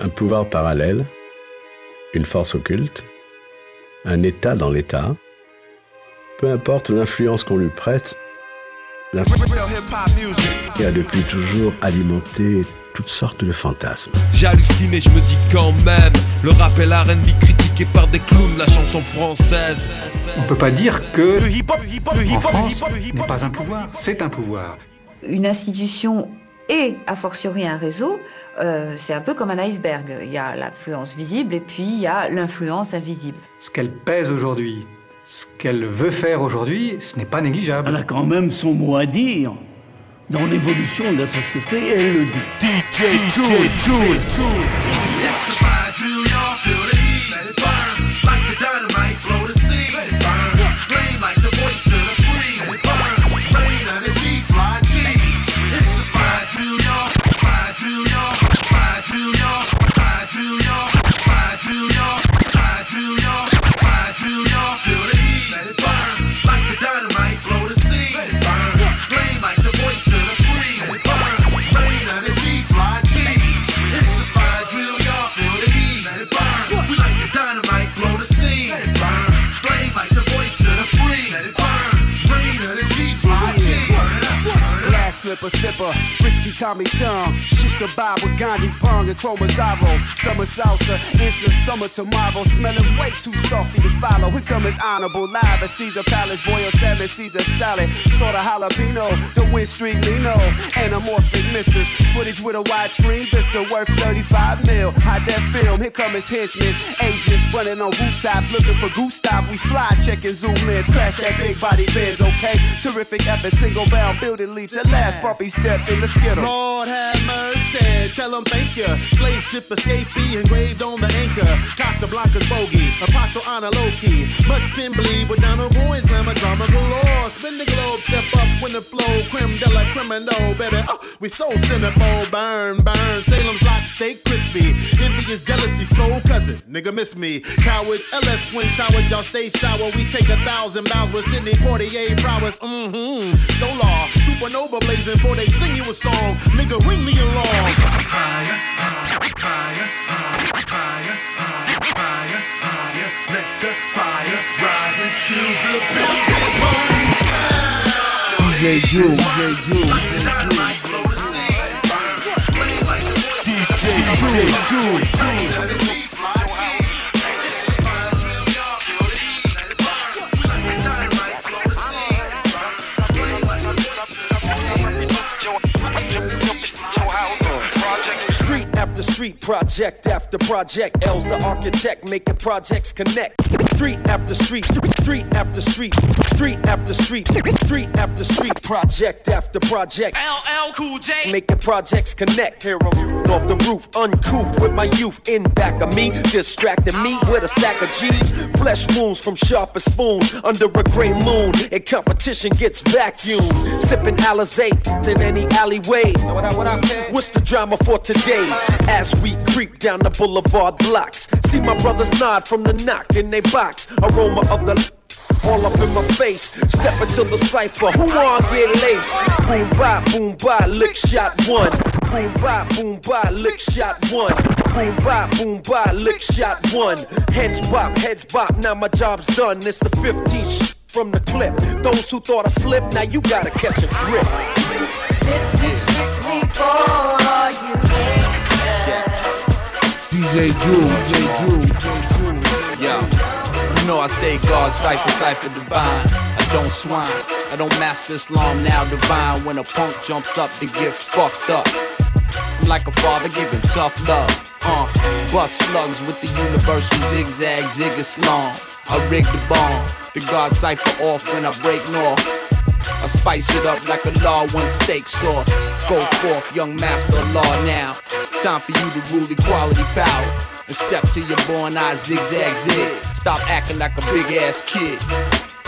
un pouvoir parallèle, une force occulte, un État dans l'État, peu importe l'influence qu'on lui prête, qui a depuis toujours alimenté toutes sortes de fantasmes. J'hallucine et je me dis quand même, le rap est la R&B critiqué par des clowns, la chanson française. On peut pas dire que le hip-hop en France n'est pas un pouvoir, c'est un pouvoir. Une institution et a fortiori un réseau, euh, c'est un peu comme un iceberg. Il y a l'influence visible et puis il y a l'influence invisible. Ce qu'elle pèse aujourd'hui, ce qu'elle veut faire aujourd'hui, ce n'est pas négligeable. Elle a quand même son mot à dire. Dans l'évolution de la société, elle le dit. Slipper sipper, risky Tommy Chong, shish kebab with Gandhi's pong and chromazaro, summer salsa into summer tomorrow, smelling way too saucy to follow. Here come his honorable live at Caesar Palace, boiled salmon, Caesar salad, sort of jalapeno, the win streak Lino, anamorphic misters, footage with a widescreen vista worth 35 mil, high def film. Here come his henchmen, agents running on rooftops looking for Gustav. We fly checking zoom ins, crash that big body Benz, okay? Terrific effort, single bound building leaps at last. Puppy stepped in the skittle. Lord have mercy, tell them thank you. Slave ship escapee engraved on the anchor. Casablanca's bogey, apostle on a low key. Much pin bleed with Donald Goines, glamour drama galore. Spin the globe, step up when the flow. Creme de la criminal, baby. Oh, we so cynical, burn, burn. Salem's lock, stay crispy. Envious jealousy's cold cousin, nigga miss me. Cowards, LS Twin Tower, y'all stay sour. We take a thousand miles with Sidney Poitier prowess. Mm-hmm. Solar, supernova blazing before they sing you a song. Nigga, ring me along. Higher, higher, higher, higher, higher, higher, Let the fire rise until the building burns. DJ Drew, DJ Drew, DJ Drew. DJ Drew, Street project after project, L's the architect, making projects connect. Street after street, street after street, street after street, street after street, project after project. LL Cool J, making projects connect. Here I'm off the roof, uncouth with my youth in back of me, distracting me with a stack of G's. Flesh wounds from sharper spoons under a gray moon, and competition gets vacuumed. Sipping Alizé in any alleyway. What's the drama for today? As we creep down the boulevard blocks. See my brothers nod from the knock in they box. Aroma of the all up in my face. Step into the cipher. Who want get laced? Boom bye, boom bye, lick shot one. Boom bye, boom bye, lick shot one. Boom bye, boom bye, lick shot one. Heads bop, heads bop. Now my job's done. It's the 15 sh- from the clip. Those who thought I slipped, now you gotta catch a grip. This is strictly for you. DJ Drew, DJ Drew, DJ Drew. Yo, you know I stay guard, cipher, cipher divine. I don't swine, I don't master Islam now divine. When a punk jumps up to get fucked up, I'm like a father giving tough love. Uh, bust slugs with the universal zigzag, zig Islam. I rig the bomb, the guard cipher off when I break north. I spice it up like a law one steak sauce. Go forth, young master law now. Time for you to rule equality power. And step to your born eye zigzag zig. Stop acting like a big ass kid.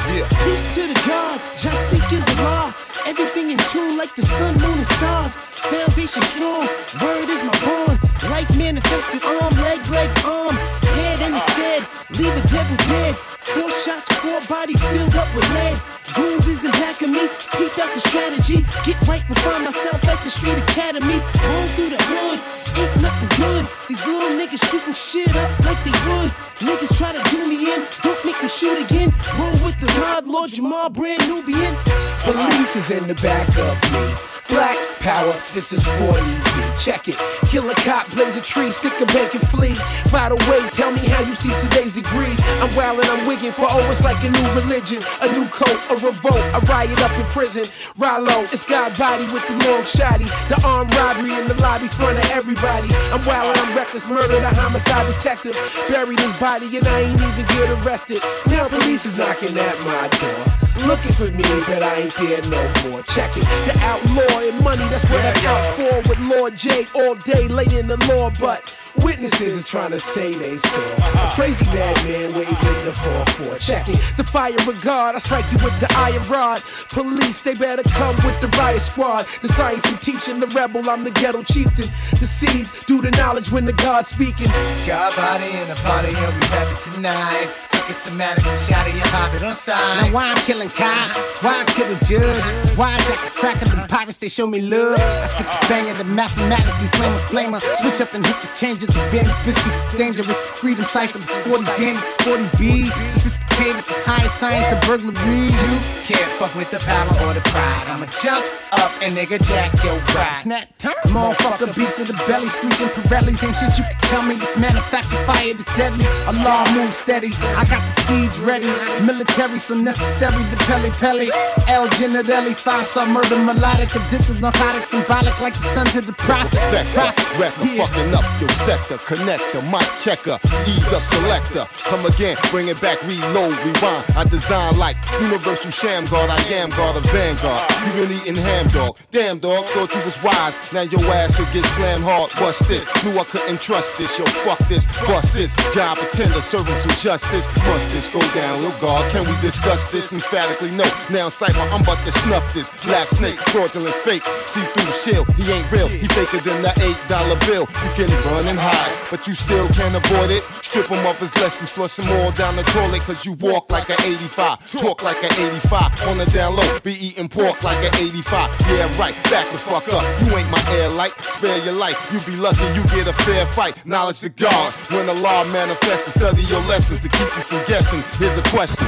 Yeah. Peace to the God, seek is a law. Everything in tune like the sun, moon, and stars. Foundation strong, word is my bond. Life manifested, arm, leg, leg, arm. Head and instead, leave a devil dead. Four shots, four bodies filled up with lead. Goons isn't back of me, peep out the strategy. Get right and find myself at the street academy. Roll through the hood, ain't nothing good. These little niggas shooting shit up like they would. Niggas try to do me in, don't make me shoot again. Roll with the hard Lord Jamal, brand Nubian. Police is in the back of me. Black power, this is 40B. Check it. Kill a cop, blaze a tree, stick a bacon flea. By the way, tell me how you see today's degree. I'm wildin', I'm wiggin' for oh, it's like a new religion, a new code, a revolt, a riot up in prison. Rallo, it's God body with the long shotty. The armed robbery in the lobby front of everybody. I'm wildin', I'm reckless, murder, the homicide detective. Buried his body and I ain't even get arrested. Now police is knocking at my door. Looking for me, but I ain't there no more. Check it. The outlaw and money, that's what I'm out for. With Lord J all day, late in the law, but witnesses is trying to say they saw a crazy madman waving the 4-4. Check it. The fire regard, I strike you with the iron rod. Police, they better come with the riot squad. The science I'm teaching, the rebel, I'm the ghetto chieftain. The seeds do the knowledge when the God's speaking. Sky body in the party, and we happy tonight. Psychosomatic, shot of your hobbit on side. Now why I'm killing cops? Why I'm killing judge? Why Jack the cracker the pirates? They show me love. I spit the bang of the mathematically flamer, flamer. Switch up and hit the change of the business. Business is dangerous. Freedom cipher, it's 40 bandits, 40B. Sophisticated, the highest science of burglary. You can't fuck with the power or the pride. I'ma jump up and nigga jack your ride. Snap turn. Motherfucker, beast of the belly, streets and Pirellis. Ain't shit you can tell me. This manufactured fire is deadly. A law move steady. I got the seeds ready. Military, so necessary. The Pele Pele. El Ginadelli, five star murder, melodic, addicted, narcotic, symbolic, like the sun to the prophet. Perfecta, record fucking up your sector, connector, mic checker, ease up selector. Come again, bring it back, reload, rewind. I design like universal sham guard, I am guard, a vanguard. You been eating ham dog, damn dog, thought you was wise. Now your ass should get slammed hard. Bust this, knew I couldn't trust this. Yo, fuck this, bust this. Job pretender, serve him some justice. Must this go down, yo God? Can we discuss this emphatically? No. Now cipher, I'm about to snuff this. Black snake, fraudulent fake, see through shield. He ain't real, he faker than the eight dollar bill. You can run and hide, but you still can't avoid it. Strip him of his lessons, flush him all down the toilet, cause you walk like an 85, talk like an 85. On the down low, be eating pork like an 85. Yeah, right, back the fuck up. You ain't my air light, spare your life. You be lucky you get a fair fight. Knowledge to God. When the law manifests, study your lessons to keep you from guessing. Here's a question.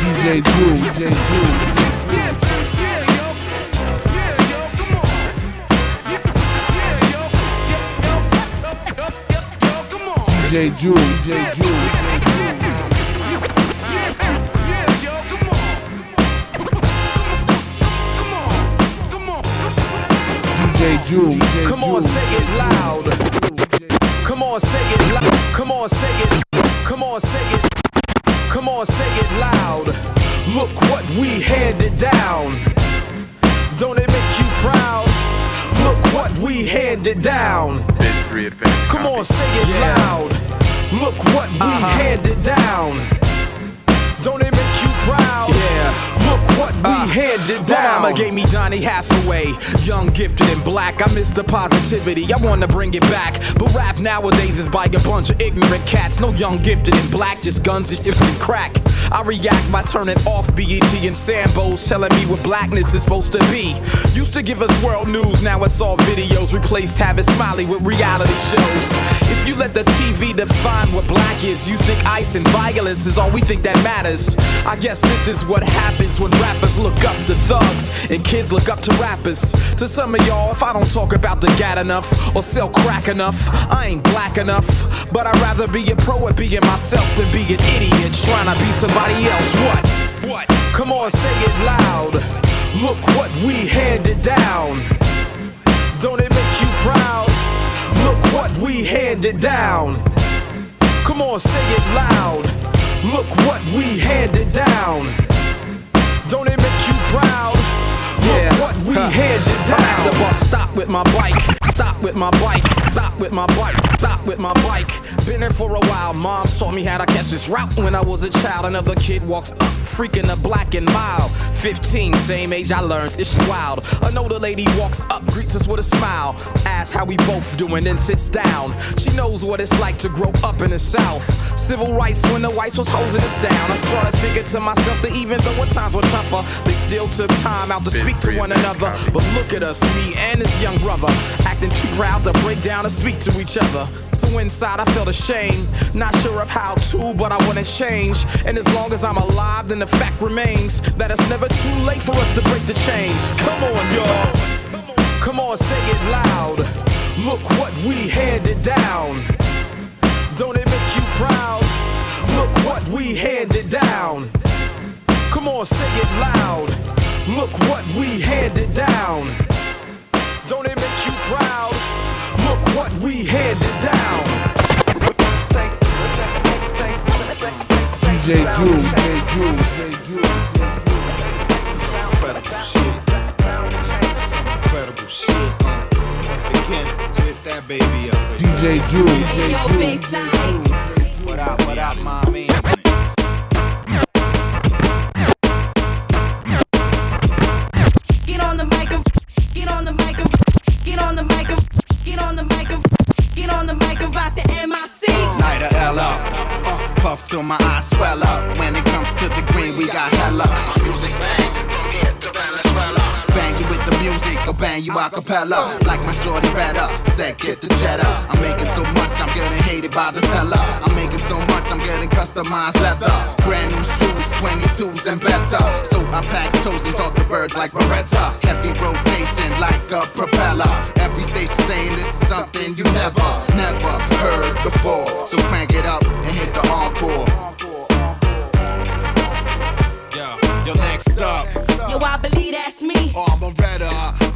DJ Drew, DJ Drew. DJ Drew, DJ Drew, DJ Come on, say it loud. Come on, say it loud. Come on, say it. Come on, say it. Come on, say it loud. Look what we handed down. Don't it make you proud? Look what we handed down. Come on, say it loud. Look what we uh-huh. handed down. Don't it make you proud? Yeah. Look what we handed down. Mama gave me Donny Hathaway, young, gifted, and black. I miss the positivity. I wanna bring it back, but rap nowadays is by a bunch of ignorant cats. No young, gifted, and black, just guns, just and crack. I react by turning off BET and Sambos, telling me what blackness is supposed to be. Used to give us world news, now it's all videos. Replaced Tavis Smiley with reality shows. If you let the TV define what black is, you think ice and violence is all we think that matters. I guess this is what happens when rappers look up to thugs and kids look up to rappers. To some of y'all, if I don't talk about the gat enough or sell crack enough, I ain't black enough. But I'd rather be a pro at being myself than be an idiot trying to be somebody else. What? What? Come on, say it loud. Look what we handed down. Don't it make you proud? Look what we handed down. Come on, say it loud. Look what we handed down. Don't it make you proud? Look what we handed down. I'm at the bus stop with my bike. Stop with my bike. Stop with my bike. Stop with my bike. Been there for a while. Mom taught me how to catch this route when I was a child. Another kid walks up freaking a black and mild. 15, same age I learned, it's wild. Know the lady walks up, greets us with a smile. Asks how we both doing, then sits down. She knows what it's like to grow up in the South. Civil rights when the whites was hosing us down. I sort of figured to myself that even though times were tougher, they still took time out to speak to one another. But look at us, me and his young brother, acting too proud to break down and speak to each other. So inside I felt ashamed, not sure of how to, but I wanna change. And as long as I'm alive, then the fact remains that it's never too late for us to break the chains. Come on, y'all. Come on, say it loud. Look what we handed down. Don't it make you proud? Look what we handed down. Come on, say it loud. Look what we handed down. Don't it make you proud? Look what we handed down. DJ Drew, DJ Drew, DJ Drew. Incredible shit. Incredible shit. Once again, twist that baby up. DJ Drew, DJ Drew. What up, what up, mommy? The mic, and- get on the mic, and- get on the mic, and- get on the mic, and- get on the mic and rock the MIC. Night of L up. Puff till my eyes swell up. When it comes to the green, we got hella. Music bang music, or bang you a cappella. Like my shorty better, said get the cheddar. I'm making so much, I'm getting hated by the teller. I'm making so much, I'm getting customized leather. Brand new shoes, 22s and better. So I pack toes and talk to birds like Beretta. Heavy rotation like a propeller. Every station saying this is something you never, never heard before. So crank it up and hit the encore. Next up. Yo, I believe that's me. Oh, I'm a Armoretta,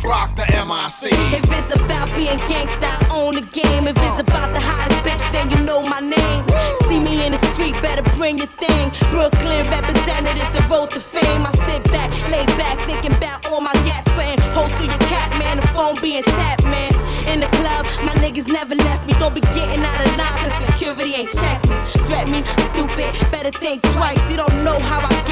rock the MIC. If it's about being gangsta, I own the game. If it's about the hottest bitch, then you know my name. See me in the street, better bring your thing. Brooklyn representative, the road to fame. I sit back, lay back, thinking about all my gats fame. Hold through your cat, man, the phone being tapped, man. In the club, my niggas never left me. Don't be getting out of line, cause security ain't check me. Threat me, stupid, better think twice. You don't know how I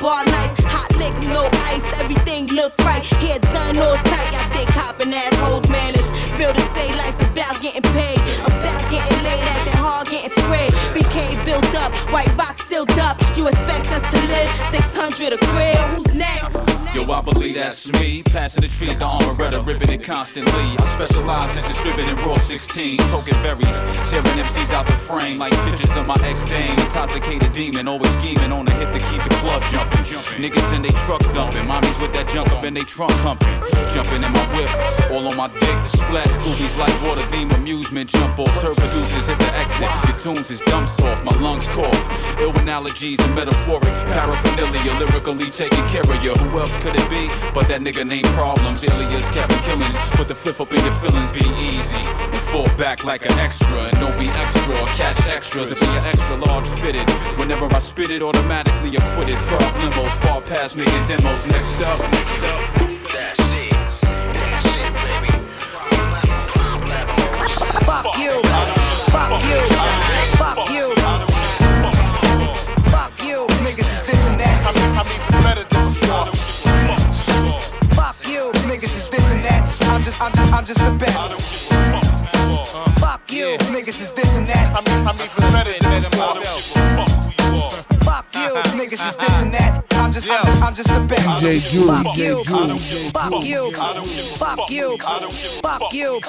bar nights. Hot licks, no ice, everything look right. Hair done all tight, got dick hopping assholes, man. It's real to say life's about getting paid. About getting laid, acting hard, getting sprayed. BK built up, white rock sealed up. You expect us to live 600 a crib. Who's next? I believe that's me. Passing the trees, the armoretta, ripping it constantly. I specialize in distributing raw 16, poking berries, tearing MCs out the frame like pictures of my ex dame. Intoxicated demon, always scheming on the hip to keep the club jumping. Niggas in they trucks dumping, mommies with that junk up in they trunk humping. Jumping in my whip, all on my dick. Splash boobies like water theme amusement. Jump off, turb producers hit the exit. The tunes is dumb soft, my lungs cough. Ill analogies and metaphoric paraphernalia, lyrically taking care of you. Who else could it be but that nigga named Problems? Alias Captain Killings. Put the flip up in your feelings, be easy. And fall back like an extra. And don't be extra or catch extras if you're extra large fitted. Whenever I spit it, automatically acquitted. Problemos far past making demos. Next up, next up. Fuck you. Fuck you. Fuck you. Fuck you. Niggas is this and that. I mean, I mean, better than before. Fuck you. Niggas is this and that. I'm just, I'm just, I'm just the best. Fuck you. Niggas is this and that. I mean, I mean, better than before. Fuck you. Niggas is this and that. I'm just, I'm just, I'm just the best. DJ Drew, Fuck DJ you. Fuck you. Fuck you. Fuck you.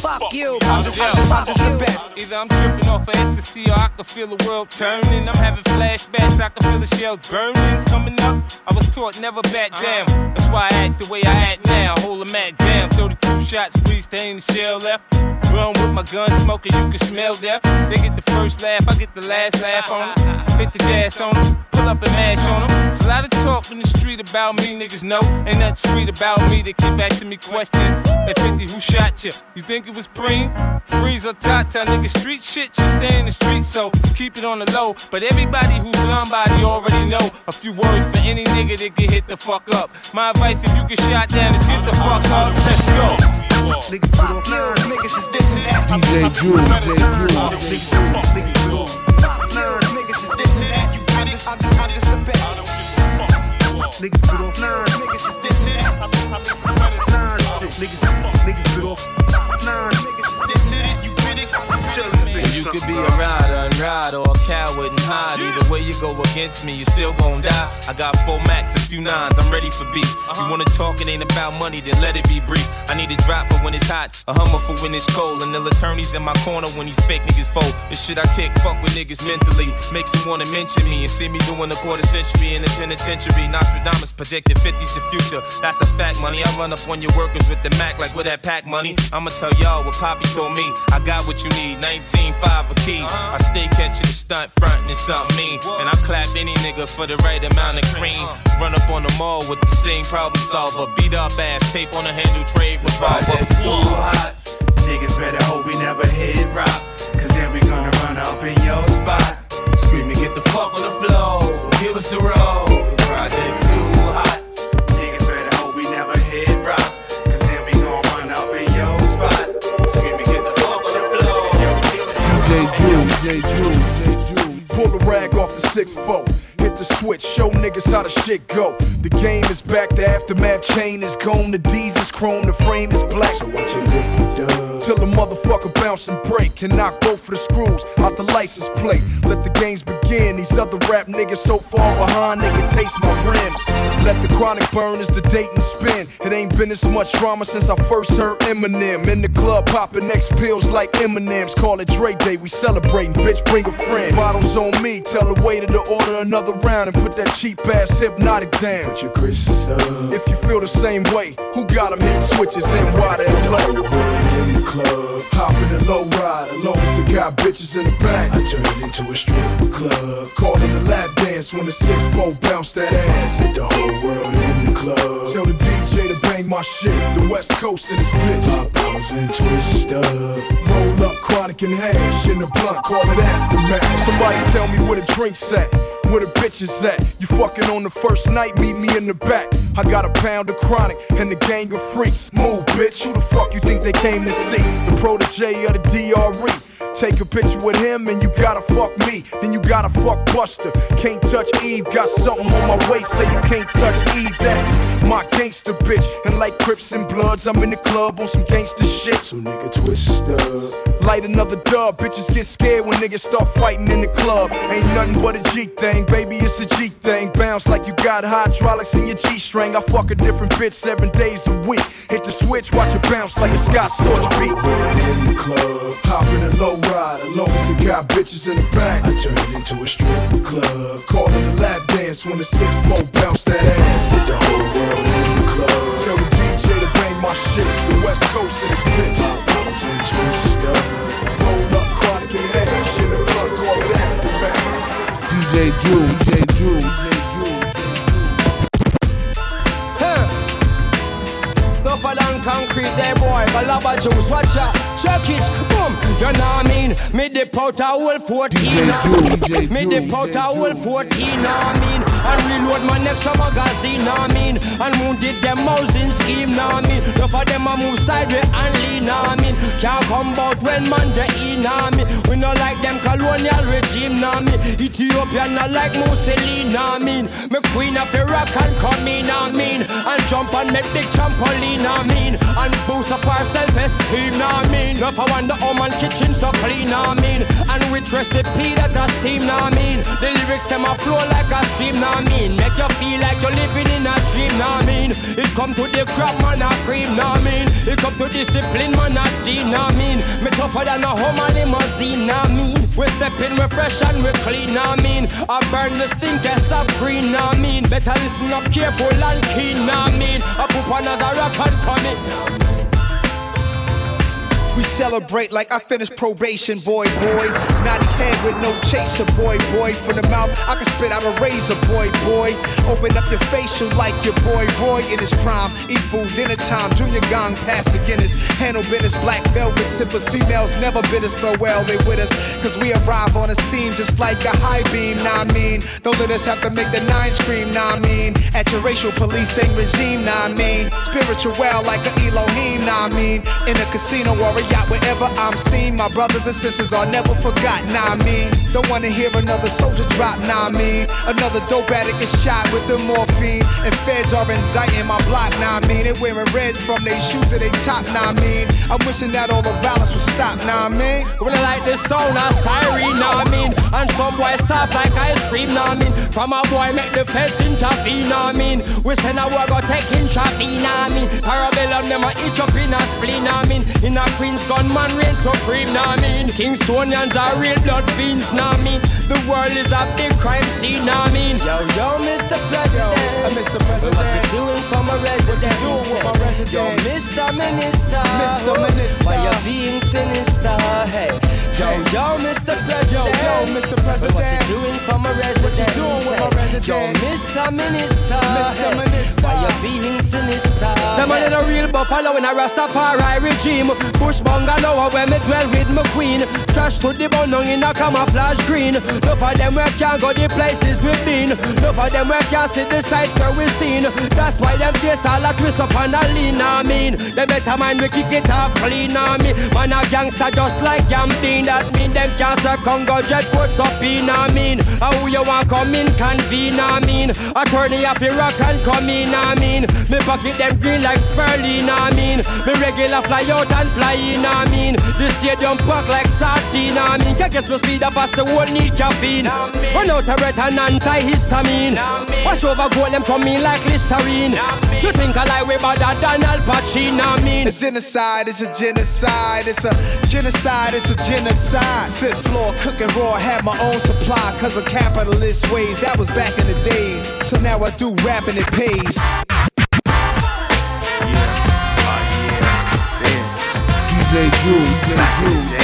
Fuck you. I'm just, I'm just, I'm just the best. Either I'm tripping off of ecstasy or I can feel the world turning. I'm having flashbacks, I can feel the shells burning. Coming up, I was taught never back down. That's why I act the way I act now. Hold a mat down, 32 shots, squeeze, there ain't a shell left. Run with my gun smoking, you can smell death. They get the first laugh, I get the last laugh on it. Hit the gas on them, pull up and mash on them. It's a lot of talk in the street about me, niggas know. Ain't nothing sweet about me. They keep asking me questions. Hey 50, who shot you? You think it was Preem? Freeze or Tata, nigga, street shit, just stay in the street, so keep it on the low. But everybody who's somebody already know a few words for any nigga that get hit the fuck up. My advice if you get shot down is get the fuck up. Let's go. Niggas fuck you. Niggas is this and that. DJ Drew, DJ Drew. Niggas is this and that. I'm just, I'm just, I'm just the best. Niggas bit off nine. Niggas is this nigga. Nine shit. Niggas, niggas bit off nine. Niggas is this nigga. You critics. Tell these niggas You could be a rider and ride or a coward and hide. Either way you go against me, you still gon' die. I got four max, a few nines, I'm ready for beef. You uh-huh. wanna talk, it ain't about money, then let it be brief. I need a drop for when it's hot, a hummer for when it's cold. And the attorneys in my corner when these fake niggas fold. The shit I kick, fuck with niggas mentally. Makes them wanna mention me and see me doing a quarter century in the penitentiary. Nostradamus predicted 50's the future. That's a fact, money. I run up on your workers with the Mac like with that pack money. I'ma tell y'all what Poppy told me. I got what you need, 19.5 a key. Uh-huh. I stay catching the stunt front and something mean. And I clap any nigga for the right amount of cream. Run up on the mall with the same problem solver. Beat up ass, tape on the handle, trade revolver. Too hot. Niggas better hope we never hit rock. Cause then we gonna run up in your spot. Screaming, get the fuck on the floor. Give us the road. The project's too hot. DJ Drew. Pull the rag off the 6-4. Hit the switch, show niggas how the shit go. The game is back, the aftermath chain is gone. The D's is chrome, the frame is black. So watch it lift up. Till the motherfucker bounce and break. Can knock both of the screws out the license plate. Let the games begin. These other rap niggas so far behind, they can taste my rims. Let the chronic burn as the date and spin. It ain't been this much drama since I first heard Eminem. In the club, popping X pills like Eminem's. Call it Dre Day, we celebrating. Bitch, bring a friend. Bottles on me, tell the waiter to order another round and put that cheap ass hypnotic down. Put your Chris up. If you feel the same way, who got them hitting switches in why they play? In club, hopping a low ride, as long as it got bitches in the back. I turn it into a strip club. Call it a lap dance when the 6-4 bounce that ass. Hit the whole world in the club. Tell the DJ to bang my shit. The West Coast in this bitch. Pop bottles and twist up. Roll up chronic and hash in the blunt, call it aftermath. Somebody tell me where the drinks at. Where the bitches at? You fucking on the first night, meet me in the back. I got a pound of chronic and the gang of freaks. Move, bitch. Who the fuck you think they came to see? The protege of the DRE. Take a picture with him and you gotta fuck me. Then you gotta fuck Buster. Can't touch Eve. Got something on my waist, say you can't touch Eve. That's my gangster bitch. And like Crips and Bloods, I'm in the club on some gangster shit. So nigga twist up. Light another dub. Bitches get scared when niggas start fighting in the club. Ain't nothing but a G thing, baby. It's a G thing. Bounce like you got hydraulics in your G string. I fuck a different bitch seven days a week. Hit the switch, watch it bounce like a Scott Storch beat. In the club, hopping a low ride, as long as it got bitches in the back. I turn it into a strip club. Call it a lap dance when the 6-4 bounce that ass. Hit the whole world in the club. Tell the DJ to bang my shit. The West Coast in this bitch. Pop bottles and twist up. Roll up chronic and hash in the blunt, call it aftermath. DJ Drew, DJ Drew, DJ Drew. Tougher than concrete, there boy, Balaba juice, watch out, check it, boom, you know what I mean? Me dip out a whole 14, DJ Drew, me? DJ Me dip out a whole 14, know what I mean? And reload my next magazine, I mean? And wounded them housing scheme, I mean? Enough of them a move sideways and lean, I mean? Can't come out when man the in, I mean? We no like them colonial regime, I mean? Ethiopia not like Mussolini, I mean? Me queen of Iraq and come in, I mean? And jump on me big trampoline, I mean? And boost up our self-esteem, I mean? Enough I wonder how man kitchen so clean, I mean? And which recipe that a steam, I mean? The lyrics them a flow like a stream, know I mean? Make you feel like you're living in a dream, I mean? It come to the crap, man, a cream, I mean? It come to discipline, man, a dean, I mean? Me tougher than a home and limousine, I mean? We step in, we fresh and we clean, I mean? I burn the stinkers of green, I mean? Better listen up careful and keen, I mean? I put on as a rock and come in. We celebrate like I finished probation, boy, boy. Naughty head with no chaser, boy, boy. From the mouth, I can spit out a razor, boy, boy. Open up your facial like your boy, Roy in his prime. Eat food, dinner time, junior gong, past beginners. Handle business, black velvet sippers. Females never bid us farewell, they with us. Cause we arrive on the scene just like a high beam, nah, I mean. Don't let us have to make the nine scream, nah, I mean. At your racial policing regime, nah, I mean. Spiritual like a Elohim, nah, I mean. In a casino or a wherever, I'm seen. My brothers and sisters are never forgotten, nah, I mean. Don't wanna hear another soldier drop, nah, I mean. Another dope addict is shot with the morphine. And feds are indicting my block, nah, I mean. They wearing reds from their shoes to their top, nah, I mean. I'm wishing that all the violence would stop, nah, I mean. I like sound of siren, nah, I mean. And some boy soft like ice cream, nah, I mean. From a boy make the feds intervene, nah, I mean. We send a war go take intravenous, nah, I mean. Parabellum them a itch up in a spleen, nah, I mean. In a Queen's gunman reign supreme, nah, mean. Kingstonians are real blood fiends, nah, mean. The world is a big crime scene, nah, mean. Yo, yo, Mr. President. Yo, uh, Mr. President. What you doing for my resident? What you doing with my resident? Yo, Mr. Minister. Mr. Minister. Why you being sinister? Hey. Yo, yo, Mr. President. Yo, yo, Mr. President. What you doing for my resident? What you doing with my resident? Yo, Mr. Minister. Mr. Minister. Why you being sinister? Someone in a real buffalo in a Rastafari regime. Bush bungalow where me dwell with my queen. Trash to the bone in a camouflage green. No for them where can't go the places we've been. No for them where can't see the sights where we've seen. That's why them face all a twist up and a lean. I mean, they better mind we kick it off clean. I mean, man a gangster just like Gambin. That mean them can't serve Congo jet coats up in. I mean, how you want come in convene. I mean, attorney of Iraq and come in. I mean, me pocket them green like Sperling. I mean, me regular fly out and fly in. I mean, the stadium pack like sardine. I mean, can't get no speed up as the world need caffeine. Run out a red and antihistamine. Wash over gold, them coming like Listerine. You think I lie way better than Al Pacino? I mean, A genocide it's a genocide. It's a genocide, it's a genocide. Fifth floor, cooking raw, had my own supply. Cause of capitalist ways, that was back in the days. So now I do rap and it pays. Yeah. Oh, yeah. DJ Drew, DJ Drew.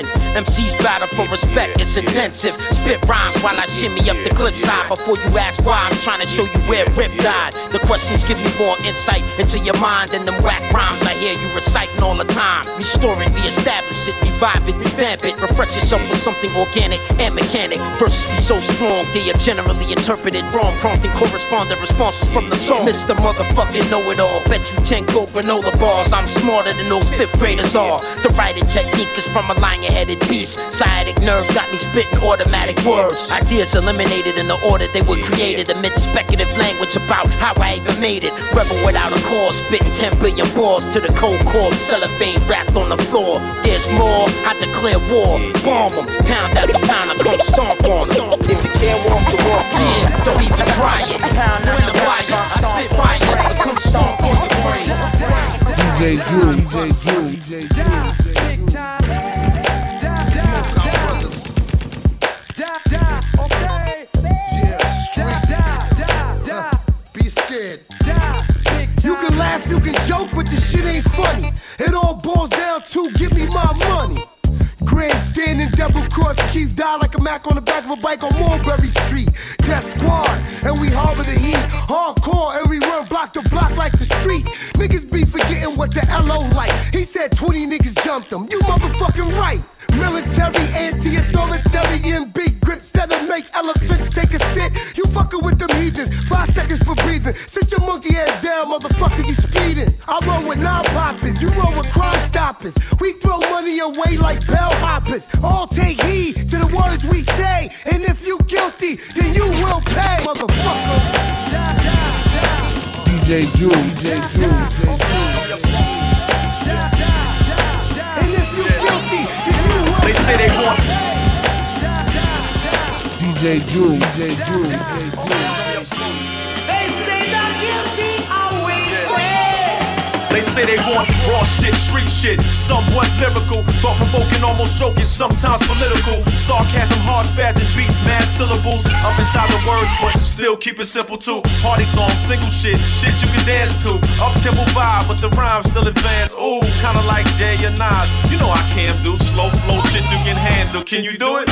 MCs battle for respect, it's intensive. Spit rhymes while I shimmy up the cliffside. Before you ask into your mind than them whack rhymes I hear you reciting all the time. Restore it, re-establish it, revive it, revamp it. Refresh yourself with something organic and mechanic. Verses be so strong, they are generally interpreted wrong, prompting corresponding responses from the song. Mr. Motherfucking Know-It-All, bet you 10 go granola bars. I'm smarter than those fifth graders are. The writing technique is from a lion-headed beast. Sciatic nerve got me spitting automatic words. Ideas eliminated in the order they were created amid speculative language about how I even made it. Rebel without a cause, spitting 10 billion balls to the cold corpse. Cellophane wrapped on the floor. There's more, I declare war. Bomb them, pound after pound, I come stomp on them. If you can't walk the walk, yeah, don't even uh-huh. try it. Pound When the wire, I spit fire, I come stomp on your brain. DJ Drew, DJ Drew, DJ Drew. Joke, but this shit ain't funny. It all boils down to give me my money. Grandstanding double cross Keith die like a Mac on the back of a bike on Mulberry Street. Death squad, and we harbor the heat. Hardcore, and we run block to block like the street. Niggas be forgetting what the LO like. He said 20 niggas jumped him. You motherfucking right. Military, anti-authoritarian, big that'll make elephants take a sit. You fucking with them heathens. Five seconds for breathing. Sit your monkey ass down, motherfucker. You speeding. I roll with non-poppers. You roll with crime stoppers. We throw money away like bell hoppers. All take heed to the words we say. And if you guilty, then you will pay, motherfucker. DJ Drew, DJ Drew, DJ Drew. And if you guilty, then you will They say they want DJ Drew, DJ Drew, DJ Drew. They say not guilty, always They say they want raw shit, street shit, somewhat lyrical, thought provoking, almost joking, sometimes political. Sarcasm, hard spazzing beats, mad syllables up inside the words, but still keep it simple too. Party song, single shit, shit you can dance to. Up tempo vibe, but the rhymes still advance. Ooh, kinda like Jay and Nas. You know I can do slow flow shit you can handle. Can you do it?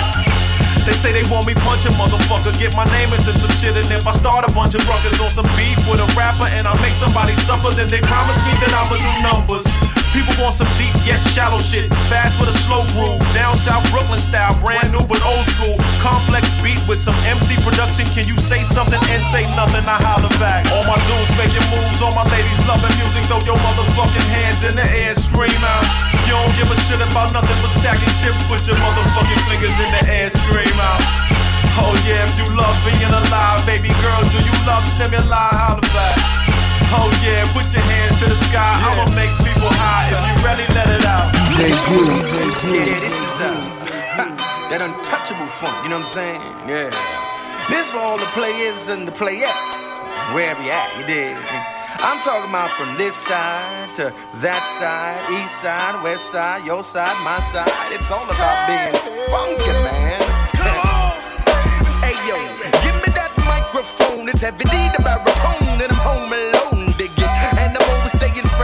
They say they want me punching, motherfucker. Get my name into some shit, and if I start a bunch of ruckus on some beef with a rapper and I make somebody suffer, then they promise me that I'ma do numbers. People want some deep yet shallow shit, fast with a slow groove. Down South Brooklyn style, brand new but old school. Complex beat with some empty production. Can you say something and say nothing? I holler back. All my dudes making moves, all my ladies loving music. Throw your motherfucking hands in the air, scream out. You don't give a shit about nothing but stacking chips. Put your motherfucking fingers in the air, scream out. Oh yeah, if you love being alive, baby girl, do you love stimuli? Holler back. Oh yeah, put your hands to the sky. I'ma make people high. If you really let it out. DJ Drew, DJ Drew. Yeah, this is uh, that untouchable funk, you know what I'm saying? Yeah. This for all the players and the playettes, wherever you at, you dig? I'm talking about from this side to that side, east side, west side, your side, my side. It's all about being funky, man. Come on, baby. Hey yo, give me that microphone. It's heavy D, the baritone, and I'm home alone,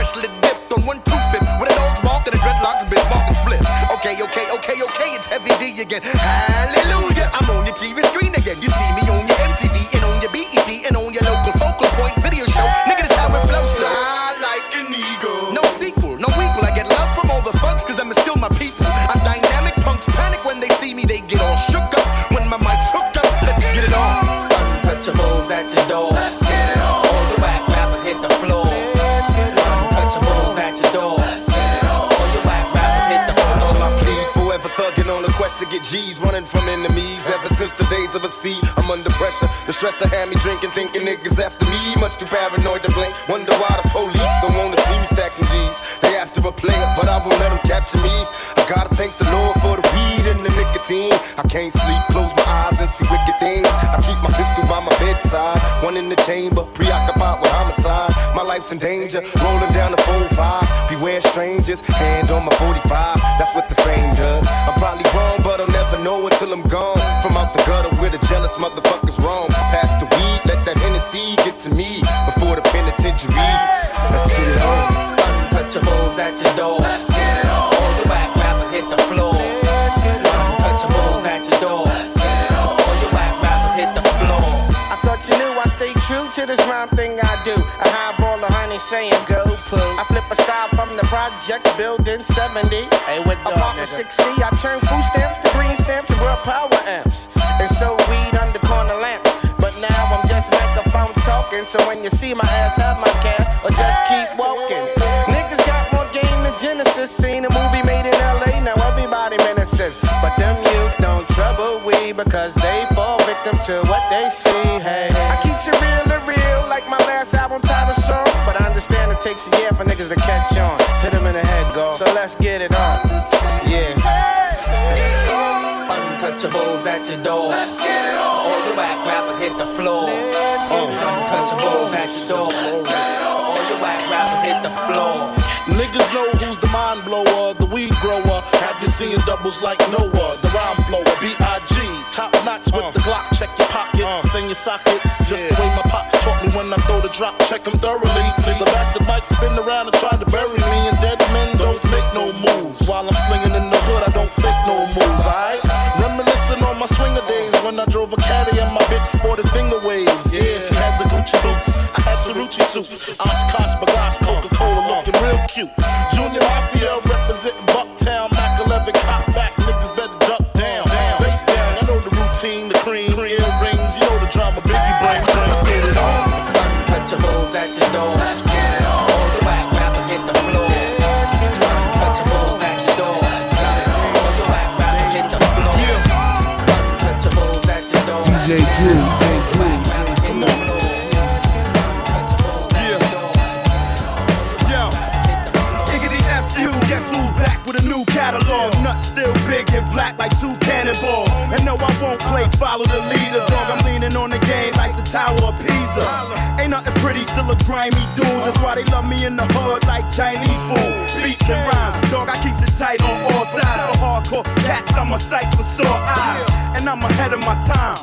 freshly dipped on one two fifth with a dog's bark and a dreadlocks, bitch, bark and splips. Okay, okay, okay, okay, it's heavy D again. G's, running from enemies. Ever since the days of a sea, I'm under pressure. The stress I had me drinking, thinking niggas after me. Much too paranoid to blink. Wonder why the police don't wanna see me stacking G's. They after a player, but I won't let them capture me. I gotta thank the Lord for the weed and the nicotine. I can't sleep, close my eyes and see wicked things. I keep my pistol by my bedside, one in the chamber, preoccupied with homicide. My life's in danger, rolling down the 4-5. Beware strangers, hand on my 45. That's until I'm gone. From out the gutter where the jealous motherfuckers roam. Pass the weed, let that Hennessy get to me before the penitentiary. Let's get it on. Untouchables at your door. Let's get it on. All the whack rappers hit the floor. Untouchables at your door. Let's get it on. All your whack rappers hit the floor. I thought you knew I stay true to this rhyme thing I do. I highball the honey saying go poo. I flip a style from the project building 70. Hey, with the Apartment 6C, I turn food stamps to green and real power amps. And so weed under corner lamps. But now I'm just microphone talking. So when you see my ass, have my cash or just keep walking. Niggas got more game than Genesis. Seen a movie made in LA, now everybody menaces. But them you don't trouble we because they fall victim to what they see. Hey, I keep it real and real like my last album title song. But I understand it takes a year for niggas to catch on. Hit them in the head, go. So let's get it on. Yeah. Untouchables at your door. Let's get it on. All the whack rappers hit the floor. Untouchables um, at your door. All your whack rappers hit the floor. Niggas know who's the mind blower, the weed grower. Have you seen doubles like Noah, the rhyme flower, B.I.G. Top notch with the Glock, check your pockets uh. and your sockets. Just the way my pops taught me when I throw the drop, check them thoroughly. The bastard might spin around and try to bury me, and dead men don't make no moves. While I'm slinging in the cannonballs. And no, I won't play follow the leader, dog. I'm leaning on the game like the Tower of Pisa. Ain't nothing pretty, still a grimy dude. That's why they love me in the hood like Chinese food. Beats and rhymes, dog, I keeps it tight on all sides. For hardcore cats, I'm a sight for sore eyes. And I'm ahead of my time.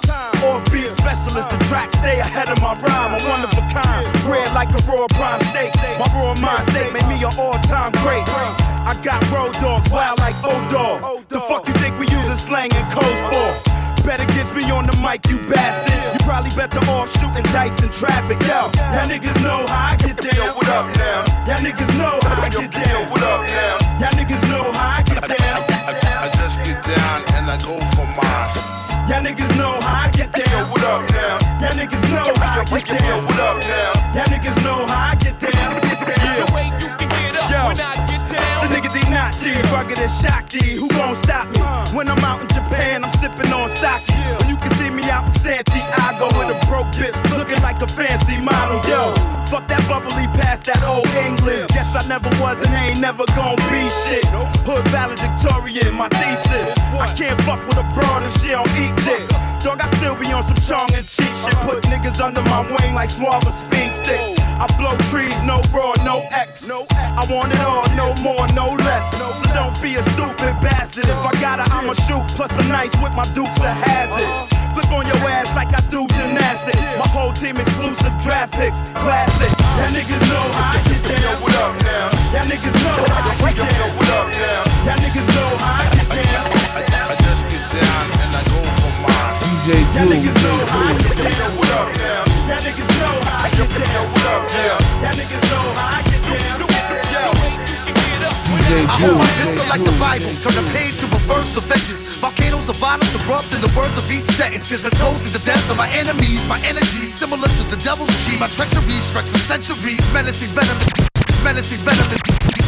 Offbeat specialist, the track stay ahead of my rhyme. I'm one of a kind, red like a raw prime steak. My raw mind state made me an all-time great. I got road dogs, wild like old dog. The fuck you think we using slang and codes for? Better get me on the mic, you bastard. You probably better off shooting dice in traffic, yo. Y'all niggas know how I get down. Yo, what up now? Y'all niggas know how I get down. what up now? Y'all niggas know how I get down. I just get down and I go for mine. Y'all niggas know how I get down. Yo, what up now? Y'all niggas know how I get down. What up now? Y'all niggas know how As Shaki. Who gon' stop me? When I'm out in Japan, I'm sipping on sake. Or you can see me out in Santiago with a broke bitch, looking like a fancy model. Yo, fuck that bubbly past that old English. Guess I never was and ain't never gon' be shit. Hood valedictorian, my thesis. I can't fuck with a broad and she don't eat dick. Dog, I still be on some chong and cheat shit. Put niggas under my wing like Suave speed stick. I blow trees, no raw, no X. No X. I want it all, no more, no less. So don't be a stupid bastard. If I got it, I'ma shoot. Plus a nice with my dukes a uh-huh. hazard. Flip on your ass like I do gymnastics. My whole team exclusive draft picks, classic. Y'all niggas know how I get down. What up now? Y'all niggas know how I get down. What up now? Y'all niggas know how I get down. I just get down and I go for mine. DJ Y'all niggas know how I get down. What up now? Y'all niggas know how I get down. What up niggas know how I get down. DJ I hold my pistol like the Bible. Turn the page to a verse of vengeance. Volcanoes of violence erupt in the words of each sentence. As I toast to the death of my enemies. My energy similar to the devil's G. My treachery stretch for centuries. Menacing venom. Menacing venom.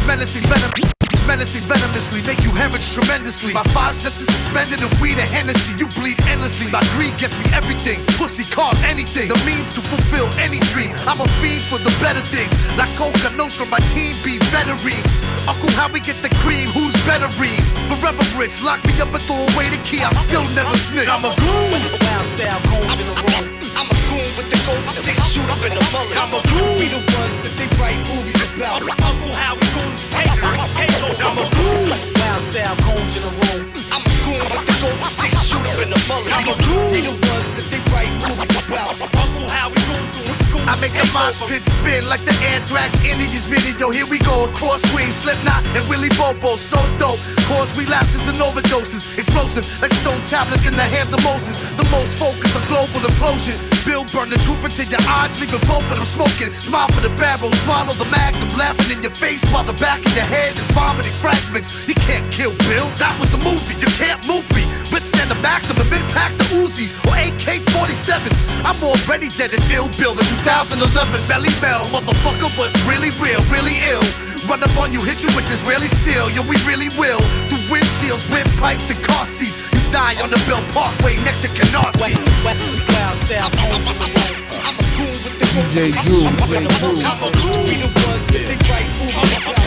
Menacing venom. Menacing venomously, make you hemorrhage tremendously. My five senses suspended and weed and Hennessy. You bleed endlessly. My greed gets me everything. Pussy cars, anything. The means to fulfill any dream. I'm a fiend for the better things. Like Coca Nostra, my team be veterans. Uncle, how we get the cream? Who's better read? Forever rich. Lock me up and throw away the key. I still never snitch. I'm a goon. Wild style cones in the room. I'm a goon with the gold six shoot up in the mullet. I'm a goon. We the ones that they write movies about. I'm Uncle Howie Goons take take. I'm a goon. Wild style cones in the room. I'm a goon with the gold six shoot up in the mullet. I'm a goon. We the ones that they write movies about. Uncle Howie Goons. I make the mosh pit spin like the Anthrax Indians video. Here we go, across screen, Slipknot and Willie Bobo, so dope. Cause relapses and overdoses, explosive like stone tablets in the hands of Moses. The most focus on global implosion. Bill burn the truth into your eyes, leaving both of them smoking. Smile for the barrel, swallow the magnum, laughing in your face while the back of your head is vomiting fragments. You can't kill Bill, that was a movie. You can't move me. Let's stand the maximum impact the Uzis or AK 47s. I'm already dead as ill Bill. The 2011 Belly Mel, motherfucker was really real, really ill. Run up on you, hit you with this really steel. Yo, we really will. Through windshields, windpipes, and car seats. You die on the Belt Parkway next to Canarsie. Wild style cones in the room. I'm a goon with the gold DJ six Drew, shoot up in the DJ mullet. Drew. I'm a goon. We the ones that they write movies about.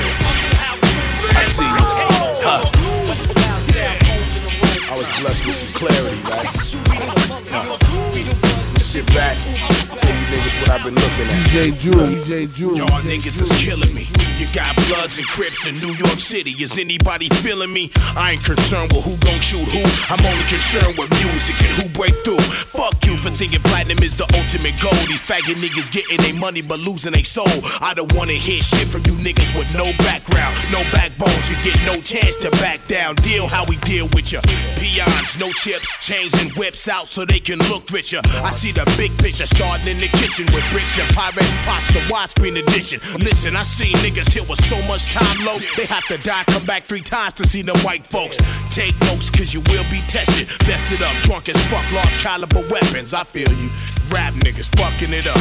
I see you. I was blessed with some clarity, man. Huh. Sit back, tell you niggas what I've been looking at. DJ Drew, DJ Drew. Y'all niggas is killing me. You got Bloods and Crips in New York City. Is anybody feeling me? I ain't concerned with who gon' shoot who. I'm only concerned with music and who break through. Fuck you for thinking platinum is the ultimate goal. These faggot niggas getting their money but losing their soul. I don't wanna hear shit from you niggas with no background, no backbones. You get no chance to back down. Deal how we deal with ya. Peons, no chips, chains and whips out so they can look richer. I see the big picture starting in the kitchen with bricks and Pyrex pasta, the widescreen edition. Listen, I seen niggas hit with so much time low, they have to die, come back three times to see them white folks. Take notes, cause you will be tested. Best up, drunk as fuck, large caliber weapons. I feel you. Rap niggas fucking it up.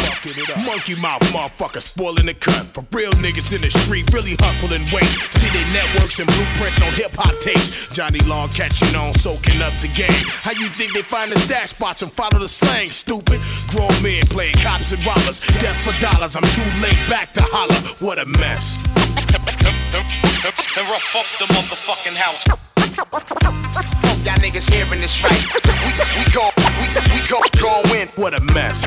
Monkey mouth motherfucker spoiling the cut. For real niggas in the street, really hustle and wait. See their networks and blueprints on hip hop tapes. Johnny Long catching on, soaking up the game. How you think they find the stash spots and follow the slang, stupid? Grown men playing cops and robbers. Death for dollars, I'm too late back to holler. What a mess. and rough up the motherfucking house. Y'all niggas hearing this right. We we gon' we we gon' gon' win. What a mess.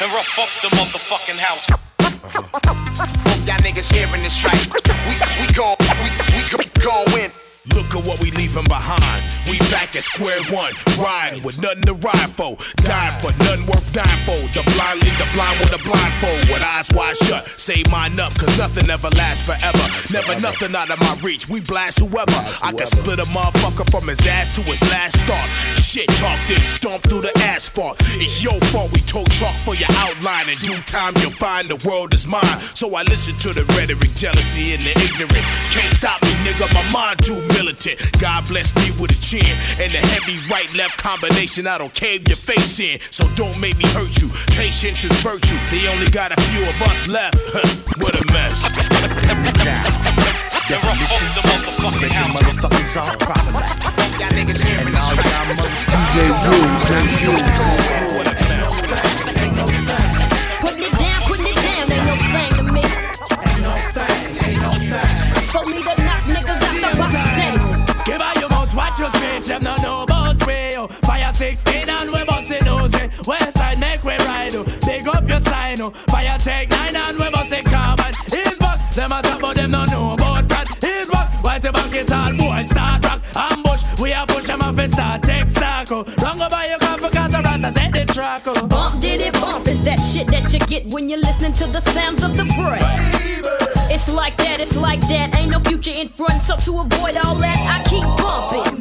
And rough up the motherfucking house. Hope y'all niggas hearing this right. We we gon' we we gon' win. Look at what we leaving behind. We back at square one, riding with nothing to ride for, dying for nothing worth dying for. The blind lead the blind with a blindfold, with eyes wide shut. Save mine up, cause nothing ever lasts forever. Never nothing out of my reach. We blast whoever. I can split a motherfucker from his ass to his last thought. Shit talk, then stomp through the asphalt. It's your fault we told chalk for your outline. In due time, you'll find the world is mine. So I listen to the rhetoric, jealousy, and the ignorance. Can't stop me, nigga. My mind too militant. God bless me with a chin and a heavy right left combination. I don't cave your face in, so don't make me hurt you. Patience is virtue. They only got a few of us left. what a mess. Definition, making motherfuckers all problematic. Y'all niggas hearing And all this y'all right. motherfuckers. Putting them not know about way, yo. Fire 16 and we bust it nose, eh. West side make we ride, oh. Big up your sign, oh. Fire take nine and we bust it carbon. He's back, them a talk, but them not know about that. He's back, why to back it all, boy, start rock. Ambush, we a push them off and start take stock, oh. Go by your car for Catarata, take the track, oh. Bump did it bump is that shit that you get when you're listening to the sounds of the bread. It's like that, it's like that. Ain't no future in front, so to avoid all that, I keep bumping.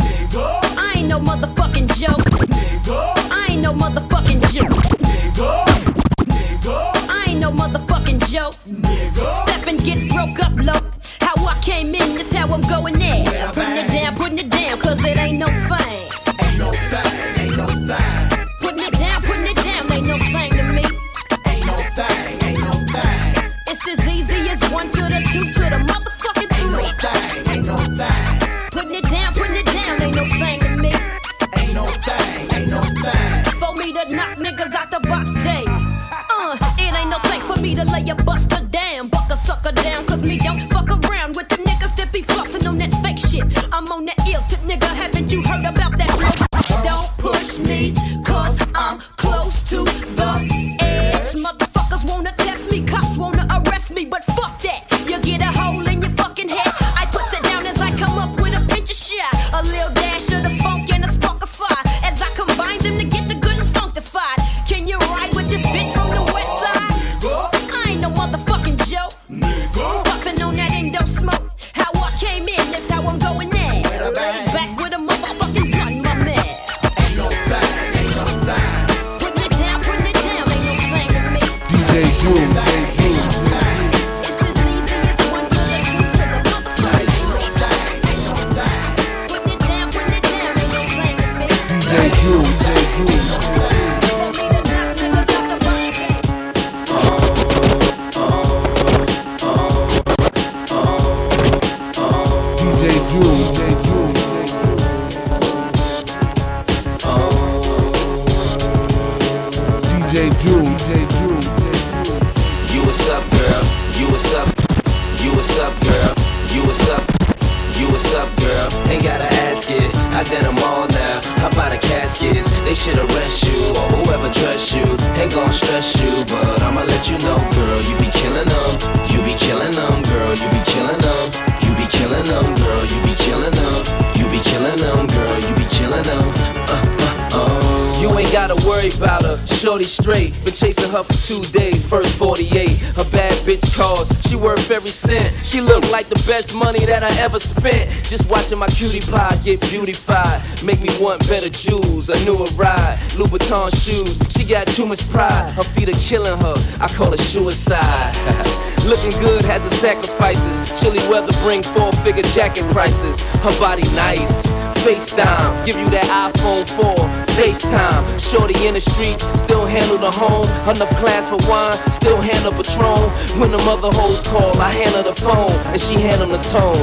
I ain't no motherfucking joke. I ain't no motherfucking joke. I ain't no motherfucking joke. Step and get broke up low. How I came in, this how I'm going in. Putting it down, putting it down, cause it ain't no worth every cent. She look like the best money that I ever spent. Just watching my cutie pie get beautified. Make me want better jewels, a newer ride. Louboutin shoes, she got too much pride. Her feet are killing her, I call it suicide. Looking good has its sacrifices. Chilly weather bring four figure jacket prices. Her body nice. FaceTime, give you that iPhone 4, FaceTime. Shorty in the streets, still handle the home. Enough class for wine, still handle Patron. When the mother hoes call, I handle the phone, and she handle the tone.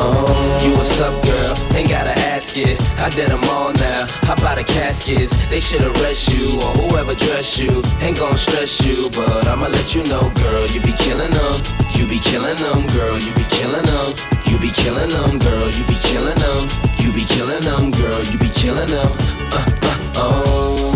Oh, you what's up, girl? Ain't gotta ask it. I did them all now. How about the caskets? They should arrest you or whoever dress you. Ain't gon' stress you, but I'ma let you know, girl. You be killing them. You be killing them, girl. You be killing them. You be killing them, girl. You be killing them. You be killing them, girl. You be killing them. Uh, uh, oh.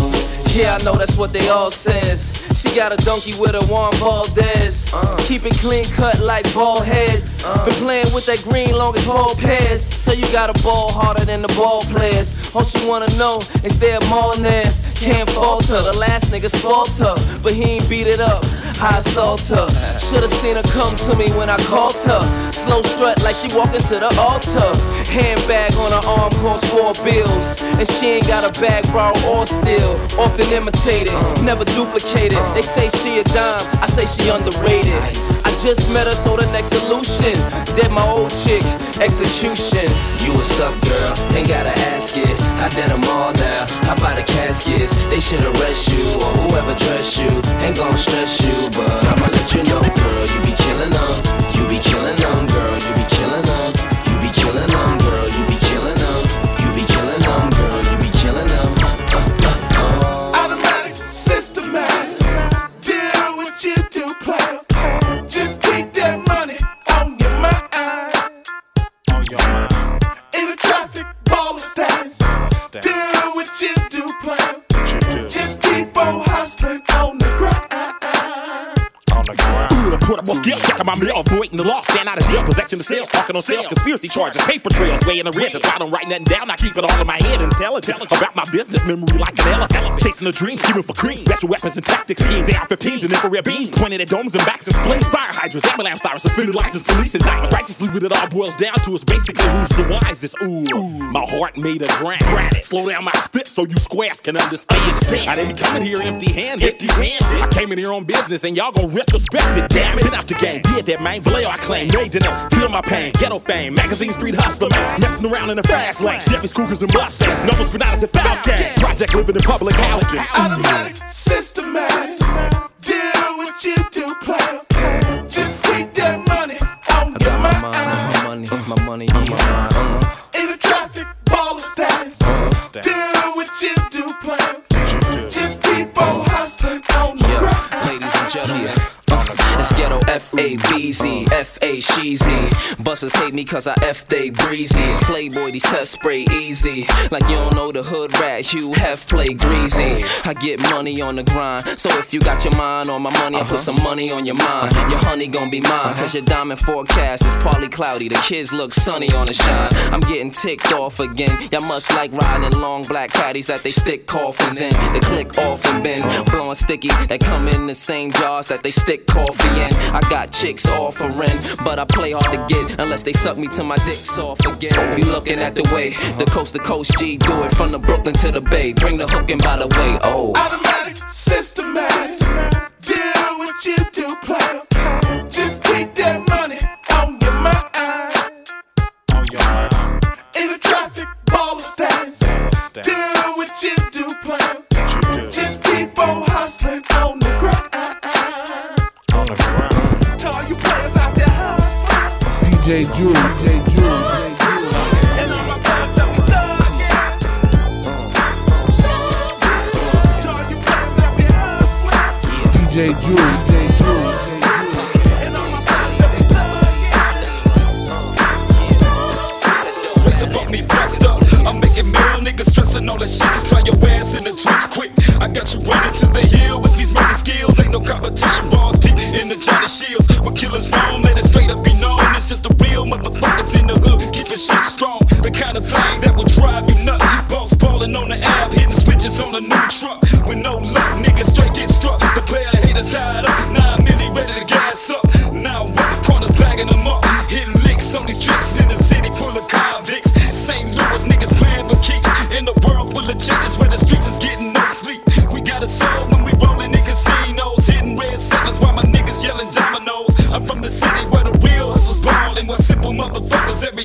Yeah, I know that's what they all says. She got a donkey with a warm Juan Valdez. Keep it clean cut like ball heads. Been playing with that green long as ball pairs. So you got a ball harder than the ball players. All she wanna know is their Martinez. Can't falter. The last nigga her, but he ain't beat it up. I assault her. Should've seen her come to me when I called her. Slow strut like she walking to the altar. Handbag on her arm costs four bills. And she ain't got a bag borrowed or steal. Often imitated, never duplicated. They say she a dime, I say she underrated. I just met her, so the next solution. Dead my old chick, execution. You what's up, girl? Ain't gotta ask it. I did them all now. How about the caskets? They should arrest you or whoever dress you. Ain't gon' stress you, but I'ma let you know, girl. You be killing them. You be killing them, girl. You be killing them. You be killing them, girl. You be killing them. You be killing them, girl. You be killing them. Automatic, systematic. Deal with you to play. Just keep that money on your mind. On your mind. Ground. Portable skill, checking my mail, avoiding the law, stand out of jail, possession of sales, talking on sales, conspiracy charges, paper trails, weighing the rent, I don't write nothing down, I keep it all in my head, intelligent about my business, memory like an elephant, chasing the dreams, scheming for cream, special weapons and tactics, schemes, AR-15s and infrared beams, pointed at domes and backs and spleens, fire hydrants, ambulance sirens, suspended license, police and diamonds, righteously what it all boils down to is basically who's the wisest, ooh, my heart made a grind, slow down my spit so you squares can understand, I didn't come in here empty-handed, empty-handed, I came in here on business and y'all gon' retrospect it, damn it, been out the game, yeah, that man, Vallejo I claim, major no, feel my pain, ghetto fame, magazine street hustler, man, messing around in the fast lane, Chevys, Cougars, and Mustangs, numbers for dollars and Falcon, project living in public housing. Automatic, systematic. Deal with you to play. Just keep that money on I got my mind my money, my money on my mind. Uh-huh. In the traffic, ball status. Deal F A B Z F A Sheezy. Busters hate me cause I F they breezies. Playboy, these test spray easy. Like you don't know the hood rat, Hugh Hef play greasy. I get money on the grind. So if you got your mind on my money, I put uh-huh. some money on your mind. Uh-huh. Your honey gon' be mine. Cause uh-huh. your diamond forecast is partly cloudy. The kids look sunny on the shine. I'm getting ticked off again. Y'all must like riding long black caddies that they stick coffins in. They click off and bend. Blowing sticky that come in the same jars that they stick coffee in. I got chicks offering, but I play hard to get unless they suck me till my dick's off again. You looking at the way the coast to coast G do it from the Brooklyn to the Bay. Bring the hook in by the way. Oh. Automatic, systematic. Deal with you to play. Just keep that money on your mind. On your mind. In the traffic, ball status. Do what you do, plan. Just keep on hustling on the. On DJ Drew. DJ, Julie. And all my players that we thugging. Raise above me, bust up. I'm making real niggas stressing all that shit. Fly your ass in the twist quick. I got you running to the hill with these murder skills. Ain't no competition, balls deep in the Johnny Shields. What killers wrong, let it straight up be known. It's just the real motherfuckers in the hood, keeping shit strong. The kind of thing that will drive you nuts. Balls ballin' on the app, hitting switches on a new truck. With no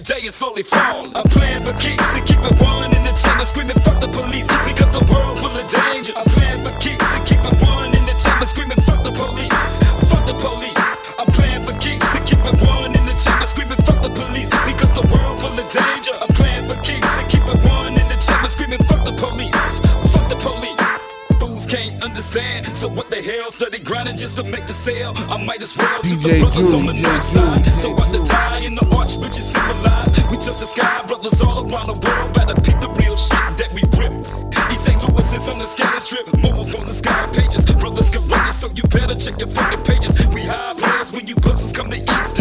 day is slowly fall. I'm playing for keeps and keep it one in the chamber. Screaming fuck the police because the world full of danger. I'm grinding just to make the sale. I might as well to the brothers on the north side. So what the tie in the arch which is symbolized. We touch the sky, brothers all around the world. Better peep the real shit that we rip. East St. Louis is on the scatter strip. Mobile phones and sky pages. Brothers courageous, so you better check your fucking pages. We high players when you buzzers come to East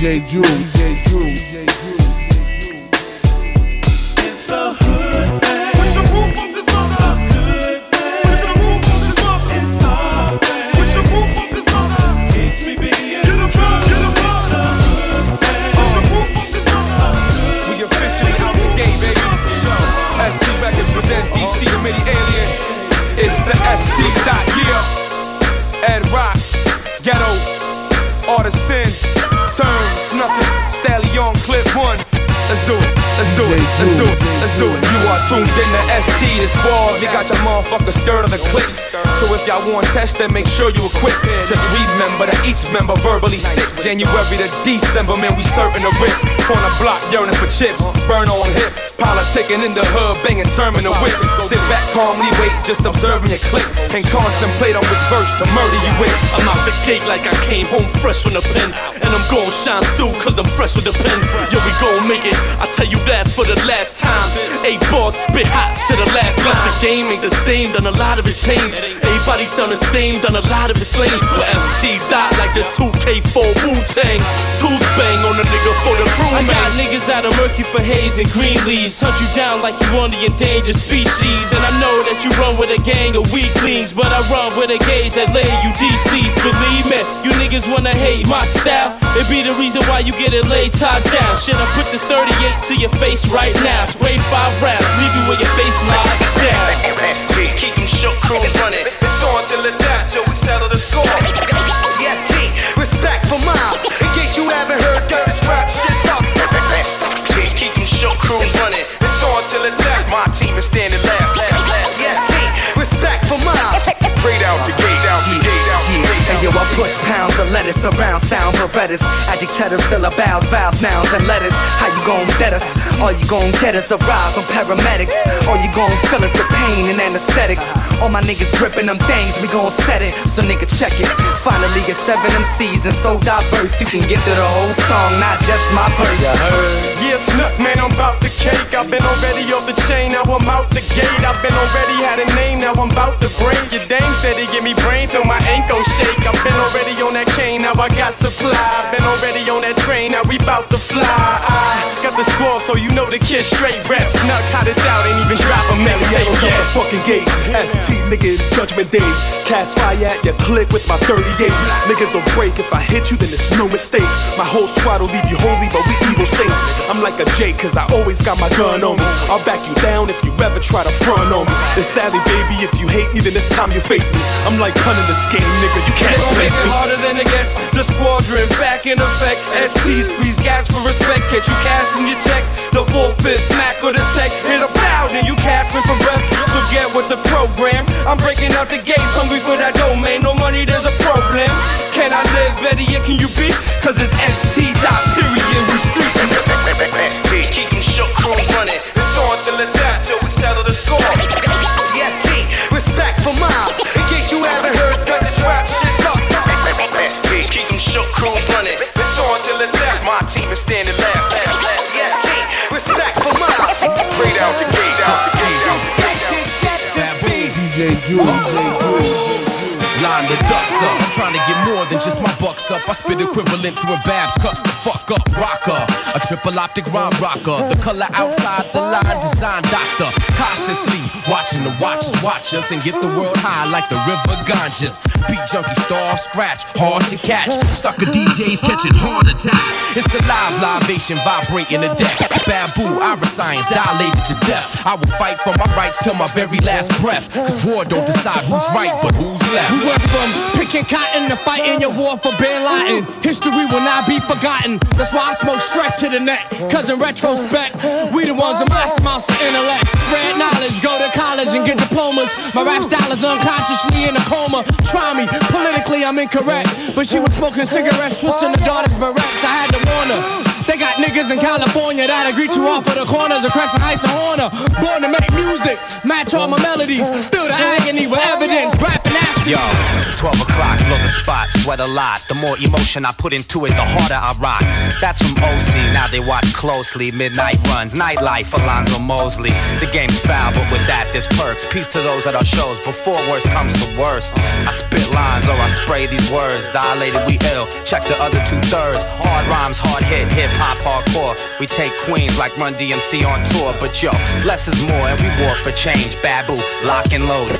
DJ Drew, let's do it, let's do it. You are tuned in to ST, the squad. You got your motherfucker skirt on the clip. So if y'all want test, then make sure you equip. Just remember that each member verbally sick. January to December, man, we certain to rip. On the block, yearning for chips, burn on hip. Politicking in the hood, banging terminal whip. Sit back, calmly wait, just observing your clip. And contemplate on which verse to murder you with. I'm out the gate like I came home fresh from the pen. And I'm gon' shine through cause I'm fresh with the pen. Yo, we gon' make it. I tell you that for the last time. Eight balls spit hot to the last line. The game ain't the same, done a lot of it changed. Everybody sound the same, done a lot of it slain. But ST dot like the 2K4 Wu Tang. Tools bang on the nigga for the crew, I got niggas out of Murky for haze and green leaves. Hunt you down like you on the endangered species. And I know that you run with a gang of weaklings, but I run with a gaze that lay you DCs. Believe me, you niggas wanna hate my style. It be the reason why you get it laid top down. Shit, I put this 38 to your face right now. Spray five rounds, leave you with your face knocked down. ST, keep them shook crews running. It's on till the death till we settle the score. Yes, T, respect for miles. In case you haven't heard, got this rap shit up. ST, keep them shook crews running. It's on till the death. My team is standing last. Hey yo, I push pounds of lettuce around sound Berettas, adjectives, syllables, vowels, nouns, and letters. How you gon' get us? All you gon' get is a ride from paramedics. All you gon' feel is the pain and anesthetics. All my niggas gripping them things, we gon' set it. So nigga, check it. Finally, it's seven MCs and so diverse. You can get to the whole song, not just my verse. Yeah, snuck, man, I'm about the cake. I've been already off the chain, now I'm out the gate. I've been already had a name, now I'm about to break. Your dame steady give me brains, so my gon' shake. I've been already on that cane, now I got supply. Been already on that train, now we bout to fly. I got the squall, so you know the kid straight rep. Snuck, how this out, ain't even drop a mixtape yet. the fucking gate. ST nigga is judgment day. Cast fire at your click with my 38. Niggas don't break. If I hit you, then it's no mistake. My whole squad will leave you holy, but we evil saints. I'm like a J, cause I always got my gun on me. I'll back you down if you ever try to front on me. Then Stally, baby, if you hate me, then it's time you face me. I'm like hunting this game, nigga. You can't They gon' make place it me. Harder than it gets. The squadron back in effect. ST squeeze gas for respect. Catch you cashing your check. The full fifth Mac or the tech. Hit a pound and you gasping for breath. So get with the program. I'm breaking out the gates, hungry for that domain. No money, there's a problem. Can I live better? Yeah, can you be? Cause it's ST dot period. We streaking. ST, keep them shook crews running. It's on till the out till we settle the score. Yes, T, respect for miles. In case you haven't heard, cut this rap shit up. ST, keep them shook crews running. It's on till the out. My team is standing last. last, last. Yes, T, respect for miles. Straight out the gate, out the gate, out the gate. DJ Drew, DJ Drew. Line the ducks up, trying to get more than just my bucks up. I spit equivalent to a Babu cuts the fuck up. Rocker, a triple optic rhyme rocker. The color outside the line, design doctor. Cautiously watching the watchers watch us and get the world high like the river Ganges. Beat junkie star scratch, hard to catch. Sucker DJs catching heart attacks. It's the live libation vibrating the deck. Babu, iris science dilated to death. I will fight for my rights till my very last breath. Cause war don't decide who's right, but who's left. We went from picking cotton fight in your war for Bin Laden. History will not be forgotten. That's why I smoke Shrek to the neck. Cause in retrospect, we the ones with master amounts of intellect. Spread knowledge, go to college and get diplomas. My rap style is unconsciously in a coma. Try me, politically I'm incorrect. But she was smoking cigarettes, twisting her daughter's barrettes. I had to warn her. They got niggas in California that'll greet you off of the corners of Crescent Heights and Horner. Born to make music, match all my melodies. Feel the agony with evidence, rapping after Yo, 12 o'clock, blow the spot, sweat a lot. The more emotion I put into it, the harder I rock. That's from OC, now they watch closely. Midnight runs, nightlife, Alonzo Mosley. The game's foul, but with that, there's perks. Peace to those at our shows before worse comes to worse. I spit lines or I spray these words. Dilated, we ill. Check the other two thirds. Hard rhymes, hard hit, hip hop, hardcore. We take queens like Run DMC on tour, but yo, less is more, and we war for change. Babu, lock and load.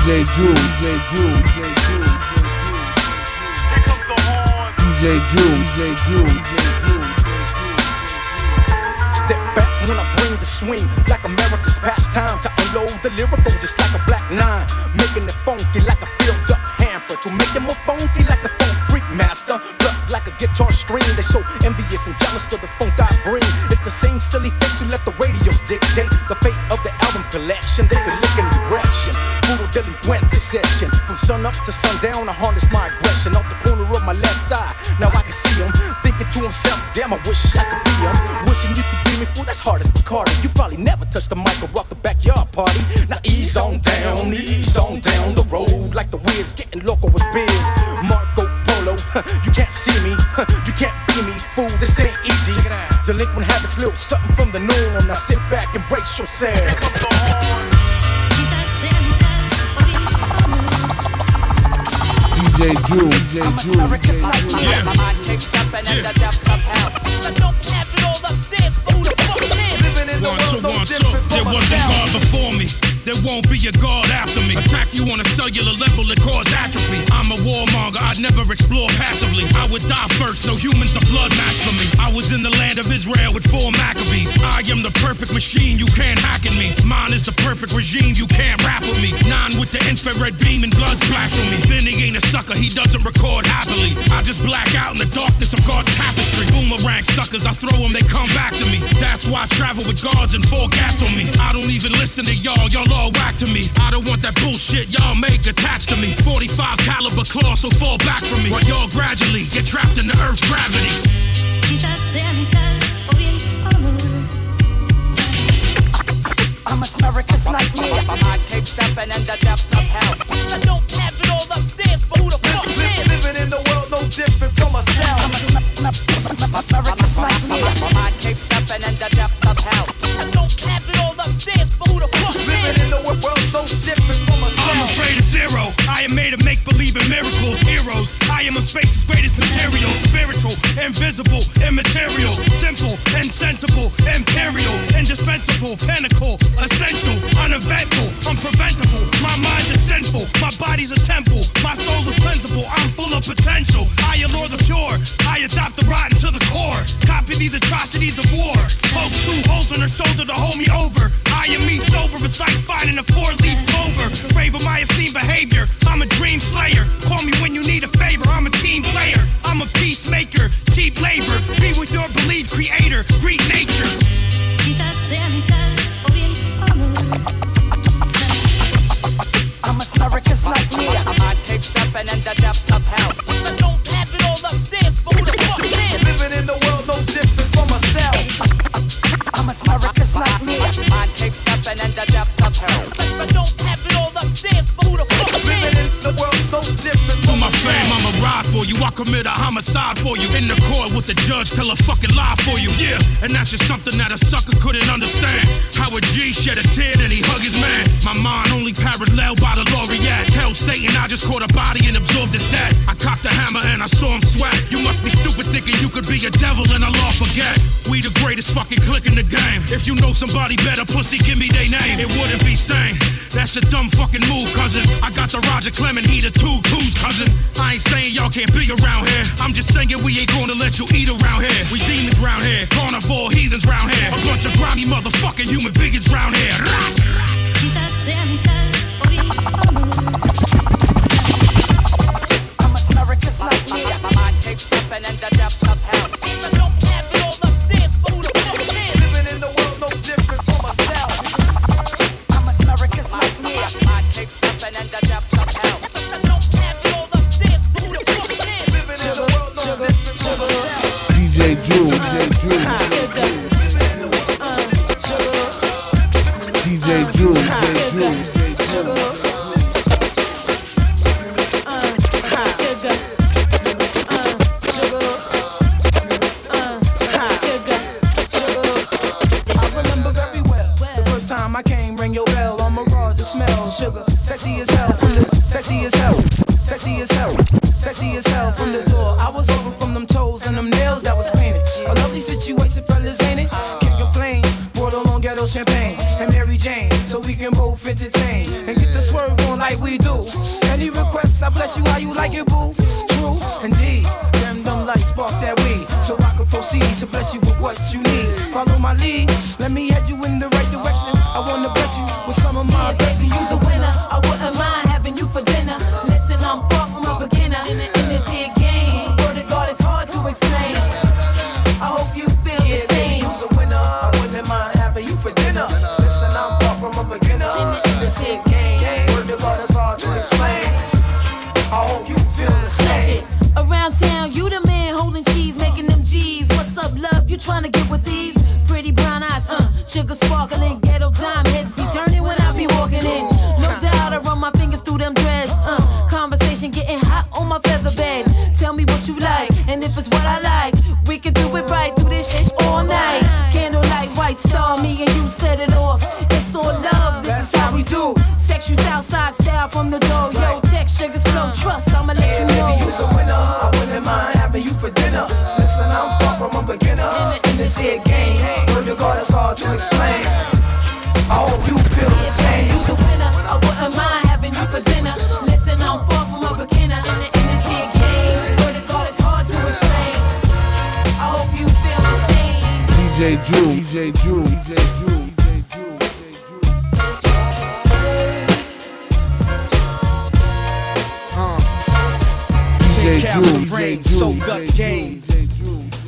DJ Drew, DJ Drew, DJ Drew. DJ Drew, DJ Drew, DJ Drew. Step back when I bring the swing, like America's pastime to unload the lyrical, just like a black nine, making it funky like a filled up hamper to make it more funky like a funk freak master. A guitar string, they so envious and jealous of the funk I bring. It's the same silly face who let the radios dictate the fate of the album collection. They could look in direction, brutal delinquent possession. From sun up to sundown, I harness my aggression off the corner of my left eye. Now I can see him thinking to himself, damn, I wish I could be him. Wishing you could be me, fool, that's hard as Bacardi. You probably never touched the mic or rock the backyard party. Now ease on down, ease on down the road like the whiz, getting local with. Marco Polo, you can't see me, you can't be me, fool, this ain't easy. Delinquent habits, little something from the norm. Now sit back and brace yourself. DJ Drew, DJ Drew, DJ Drew. One, two, one, two. There was a God before me. There won't be a God after me. Attack you on a cellular level that cause atrophy. I'm a warmonger, I'd never explore passively. I would die first, no humans are blood match for me. I was in the land of Israel with four Maccabees. I am the perfect machine, you can't hack in me. Mine is the perfect regime, you can't rap with me. Nine with the infrared beam and blood splash on me. Vinny ain't a sucker, he doesn't record happily. I just black out in the darkness of God's tapestry. Boomerang suckers, I throw them, they come back to me. That's why I travel with guards and four gats on me. I don't even listen to y'all, y'all all whack to me. I don't want that bullshit y'all make attached to me. 45 caliber claw, so fall back from me. While y'all gradually get trapped in the earth's gravity. I'm a America's nightmare. My mind keeps stepping in the depths of hell. I don't have it all upstairs, but who the invisible, immaterial. Simple and sensible, imperial, indispensable, pinnacle, essential, uneventful, unpreventable. My mind is sinful, my body's a temple, my soul is cleansable. I'm full of potential. I allure the pure, I adopt the rotten to the core. Copy these atrocities of war. Poke two holes in her shoulder to hold me over. I am me sober, it's like finding a four-leaf clover. Brave of my obscene behavior. I'm a dream slayer. Homicide for you. In the court with the judge, tell a fucking lie for you. Yeah, and that's just something that a sucker couldn't understand. How a G shed a tear and he hug his man. My mind only parallel by the laureate. Tell Satan I just caught a body and absorbed his death. I cocked the hammer and I saw him sweat. You must be stupid thinking you could be a devil and a law forget. We the greatest fucking click in the game. If you know somebody better, pussy, give me their name. It wouldn't be sane. That's a dumb fucking move, cousin. I got the Roger Clemens, he the two twos, cousin. I ain't saying y'all can't be around here. I'm just saying we ain't gonna let you eat around here. We demons round here, carnivore heathens round here. A bunch of grimy motherfucking human beings round here. Stepping the DJ Cal Drew, from rain, soak up game.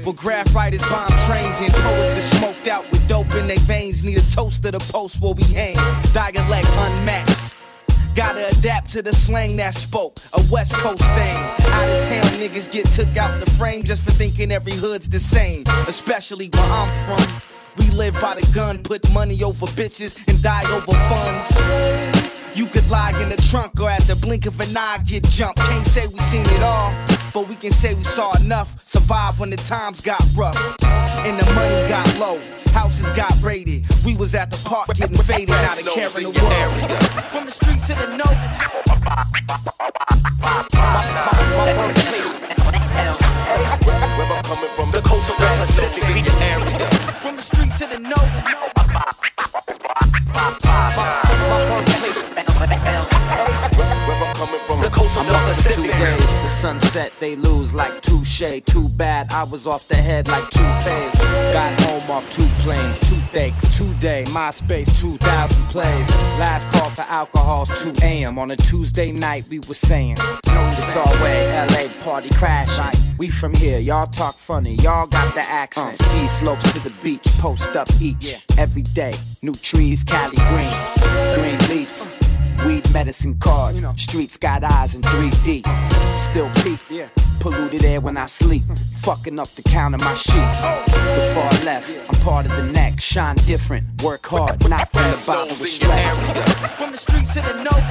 But graph writers bomb trains and poets is smoked out with dope in their veins. Need a toast to the post where we hang. Dialect unmatched. Gotta adapt to the slang that spoke. A West Coast thing. Out of town niggas get took out the frame just for thinking every hood's the same. Especially where I'm from. We live by the gun, put money over bitches and die over funds. You could lie in the trunk or at the blink of an eye get jumped. Can't say we seen it all, but we can say we saw enough. Survive when the times got rough and the money got low. Houses got raided. We was at the park getting faded, out of caring the world. From the streets to the know. Coming from, the area. From the streets to the know. Sunset they lose like touche. Too bad I was off the head like two pays. Got home off two planes, toothaches, two day. MySpace, 2,000 plays. Last call for alcohol's 2 a.m. On a Tuesday night, we were saying, It's all way, LA party crashing. We from here, y'all talk funny, y'all got the accent. Uh. Ski slopes to the beach, post up each. Every day, new trees, Cali green, green leaves. Weed medicine cards, streets got eyes in 3D. Still peak, polluted air when I sleep. Fucking up the count of my sheet. The far left, I'm part of the neck. Shine different, work hard, not from the bottle with stress. From the streets to the north.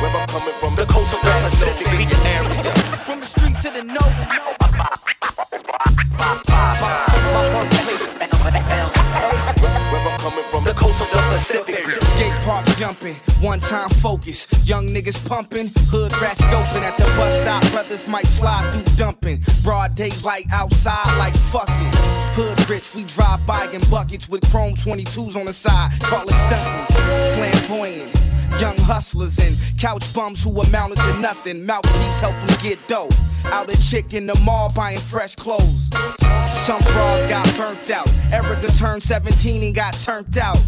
Where I'm coming from, the coast of Pacific area. From the streets to the north. Skate park jumping, one time focus. Young niggas pumping, hood rats scoping at the bus stop. Brothers might slide through dumping. Broad daylight outside like fucking. Hood rich, we drive by in buckets with chrome 22s on the side. Call it stunting. Flamboyant. Young hustlers and couch bums who amounted to nothing. Mouthpiece help them get dough. Out a chick in the mall buying fresh clothes. Some bras got burnt out. Erica turned 17 and got turned out.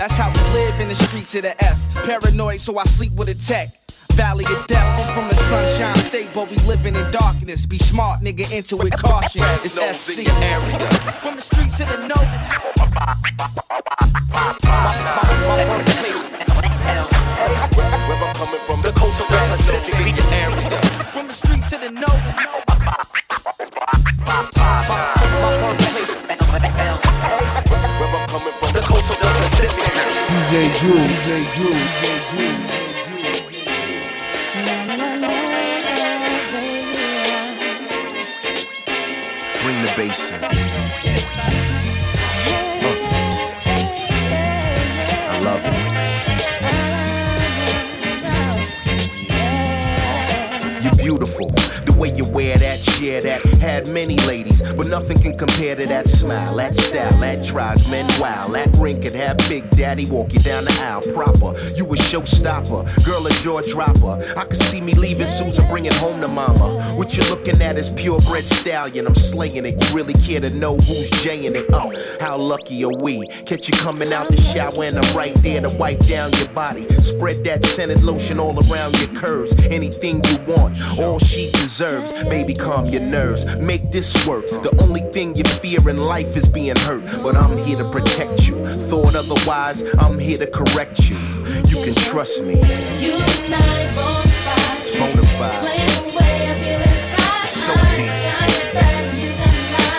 That's how we live in the streets of the F. Paranoid, so I sleep with a tech. Valley of death, I'm from the sunshine state, but we living in darkness. Be smart, nigga, into it, caution. It's FC. From the streets to the north. Where I'm coming from, the coast of Pacific area. From the streets to the north. DJ. Bring the bass in. I love. You're beautiful. The way you wear that, share that. Had many ladies, but nothing can compare to that smile, that style, that drives men wild. That ring could have Big Daddy walk you down the aisle proper. You a showstopper, girl a jaw dropper. I could see me leaving Susan, bringing home to mama. What you looking at is purebred stallion. I'm slaying it. You really care to know who's jaying it? Uh, how lucky are we? Catch you coming out the shower and I'm right there to wipe down your body. Spread that scented lotion all around your curves. Anything you want, all she deserves. Baby, calm your nerves. Make this work. The only thing you fear in life is being hurt. But I'm here to protect you. Thought otherwise, I'm here to correct you. You can trust me. It's bona fide. It's so deep.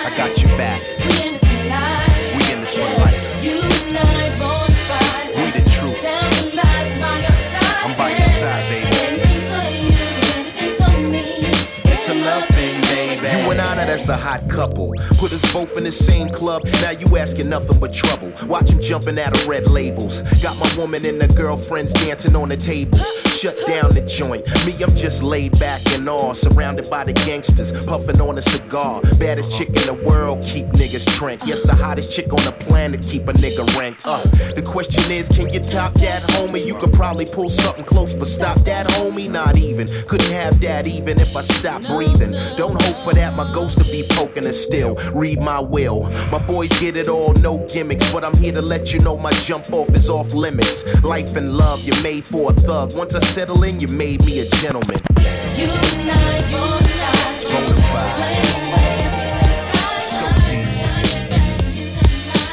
I got your back. That's a hot couple. Put us both in the same club. Now you asking nothing but trouble. Watch him jumping out of red labels. Got my woman and the girlfriends dancing on the tables. Shut down the joint. Me, I'm just laid back and all. Surrounded by the gangsters. Puffing on a cigar. Baddest chick in the world. Keep niggas trank. Yes, the hottest chick on the planet. Keep a nigga ranked up. The question is, can you top that, homie? You could probably pull something close, but stop that, homie. Not even. Couldn't have that even if I stopped breathing. Don't hope for that. My ghost to be poking and still. Read my will. My boys get it all, no gimmicks. But I'm here to let you know my jump off is off limits. Life and love, you're made for a thug. Once I settle in, you made me a gentleman. It's bona fide. It's so deep.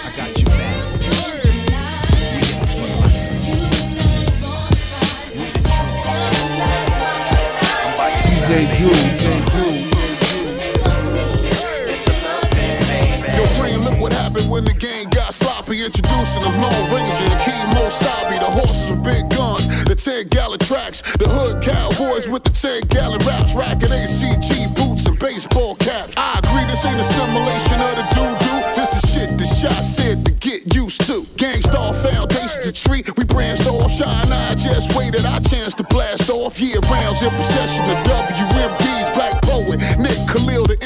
I got your back. We in this for life. We the truth. I'm by your side, DJ Drew, DJ Drew. Sloppy. Introducing them Lone Ranger and Kimo Sabi. The horses with big guns, the 10 gallon tracks. The hood cowboys with the 10 gallon raps. Racking ACG boots and baseball caps. I agree, this ain't a simulation of the doo doo. This is shit the shot said to get used to. Gang Starr Foundation to treat. We branched all shine. I just waited our chance to blast off. Year rounds in possession of WMDs. Black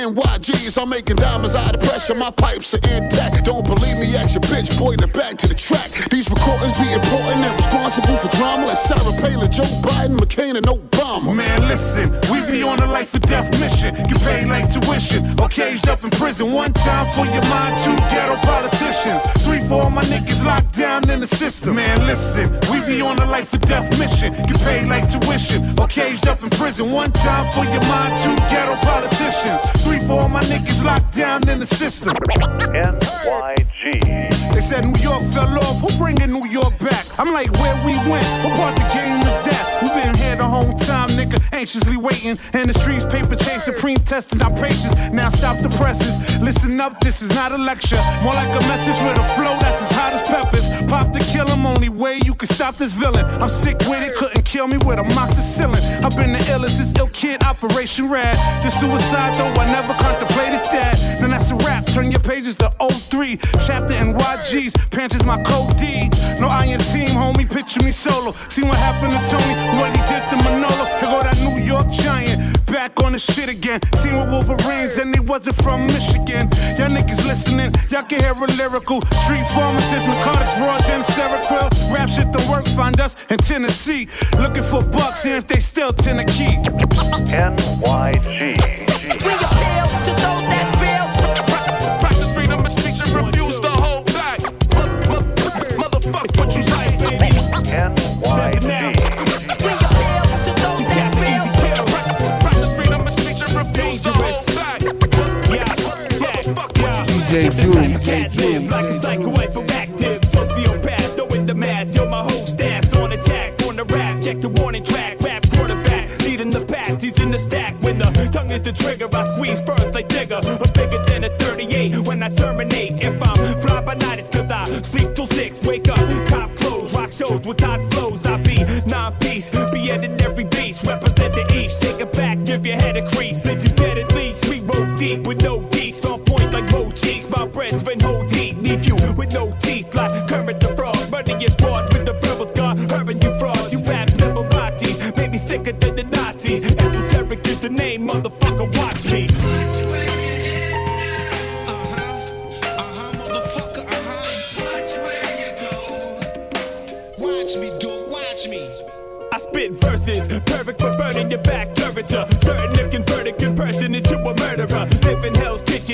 NYGs. I'm making diamonds out of pressure. My pipes are intact. Don't believe me? Ask your bitch, pointing it back to the track. These recordings be important and responsible for drama like Sarah Palin, Joe Biden, McCain, and Obama. Man, listen, we be on a life or death mission. Get paid like tuition or caged up in prison. One time for your mind, two ghetto politicians. Three for all my niggas locked down in the system. Man, listen, we be on a life or death mission. Get paid like tuition or caged up in prison. One time for your mind, two ghetto politicians. Three for all my niggas locked down in the system. NYG. They said New York fell off. Who bringing New York back? I'm like, where we went? What part the game is that? We been here the whole time, nigga, anxiously waiting. And the streets paper chase, supreme testing our patience. Now stop the presses. Listen up, this is not a lecture. More like a message with a flow that's as hot as peppers. Pop the kill 'em, only way you can stop this villain. I'm sick with it, couldn't kill me with a moxicillin. I've been the illest, this ill kid, Operation Rad. The suicide, though, I never contemplated that. Then that's a wrap, turn your pages to 03. Chapter and YG's, pants is my code D. No iron team, homie, picture me solo. See what happened to Tony, what he did to Manolo. Here go that New York giant, back on the shit again. Seen with Wolverines, and they wasn't from Michigan. Y'all niggas listening, y'all can hear a lyrical. Street pharmacist, narcotics, raw, then Seroquel. Rap shit don't work, find us in Tennessee. Looking for bucks, see if they still tend to keep. NYG. The trigger. I squeeze first like Tigger, with hot flows. I be non piece, beheaded every beast. Represent the east, take it back, give your head a crease.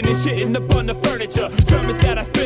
And shitting up on the furniture. Sermons that I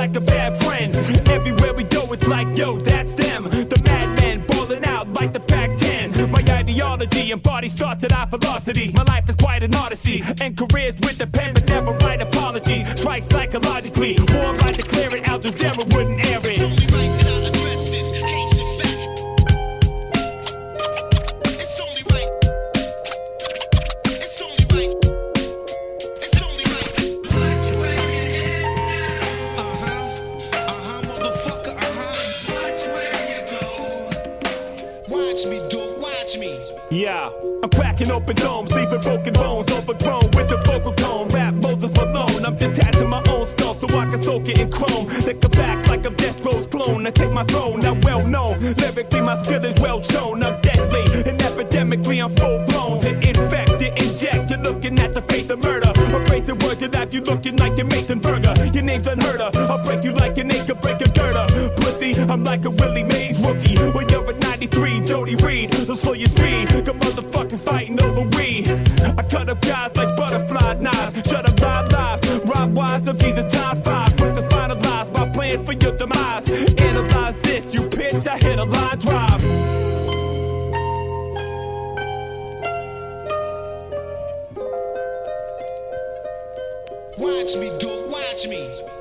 like a bad friend. Everywhere we go, it's like, yo, that's them. The madmen balling out like the Pac 10. My ideology and embodies thoughts at high velocity. My life is quite an odyssey. And careers with the pen, but never write apologies. Strike psychologically. War like declaring Al Jazeera wouldn't air open domes, leaving broken bones, overgrown with the vocal tone. Rap Moses Malone, I'm detaching my own skull so I can soak it in chrome. Lick it back like I'm Death Row's clone. I take my throne, I'm well known. Lyrically, my skill is well shown. I'm deadly and epidemically, I'm full blown. To infect, to inject, you're looking at the face of murder. Erase the word to that, you looking like your Mason Burger. Your name's unheard of, I'll break you like an acre, break a girder. Pussy, I'm like a Willie Mays rookie. When you're a 93, Jody Reed, so slow your speed. Guys like butterfly knives. Shut up live lives. Rob wise, the bees are time five. Quick to finalize my plans for your demise. Analyze this, you bitch. I hit a line drive. Watch me, dude, watch me.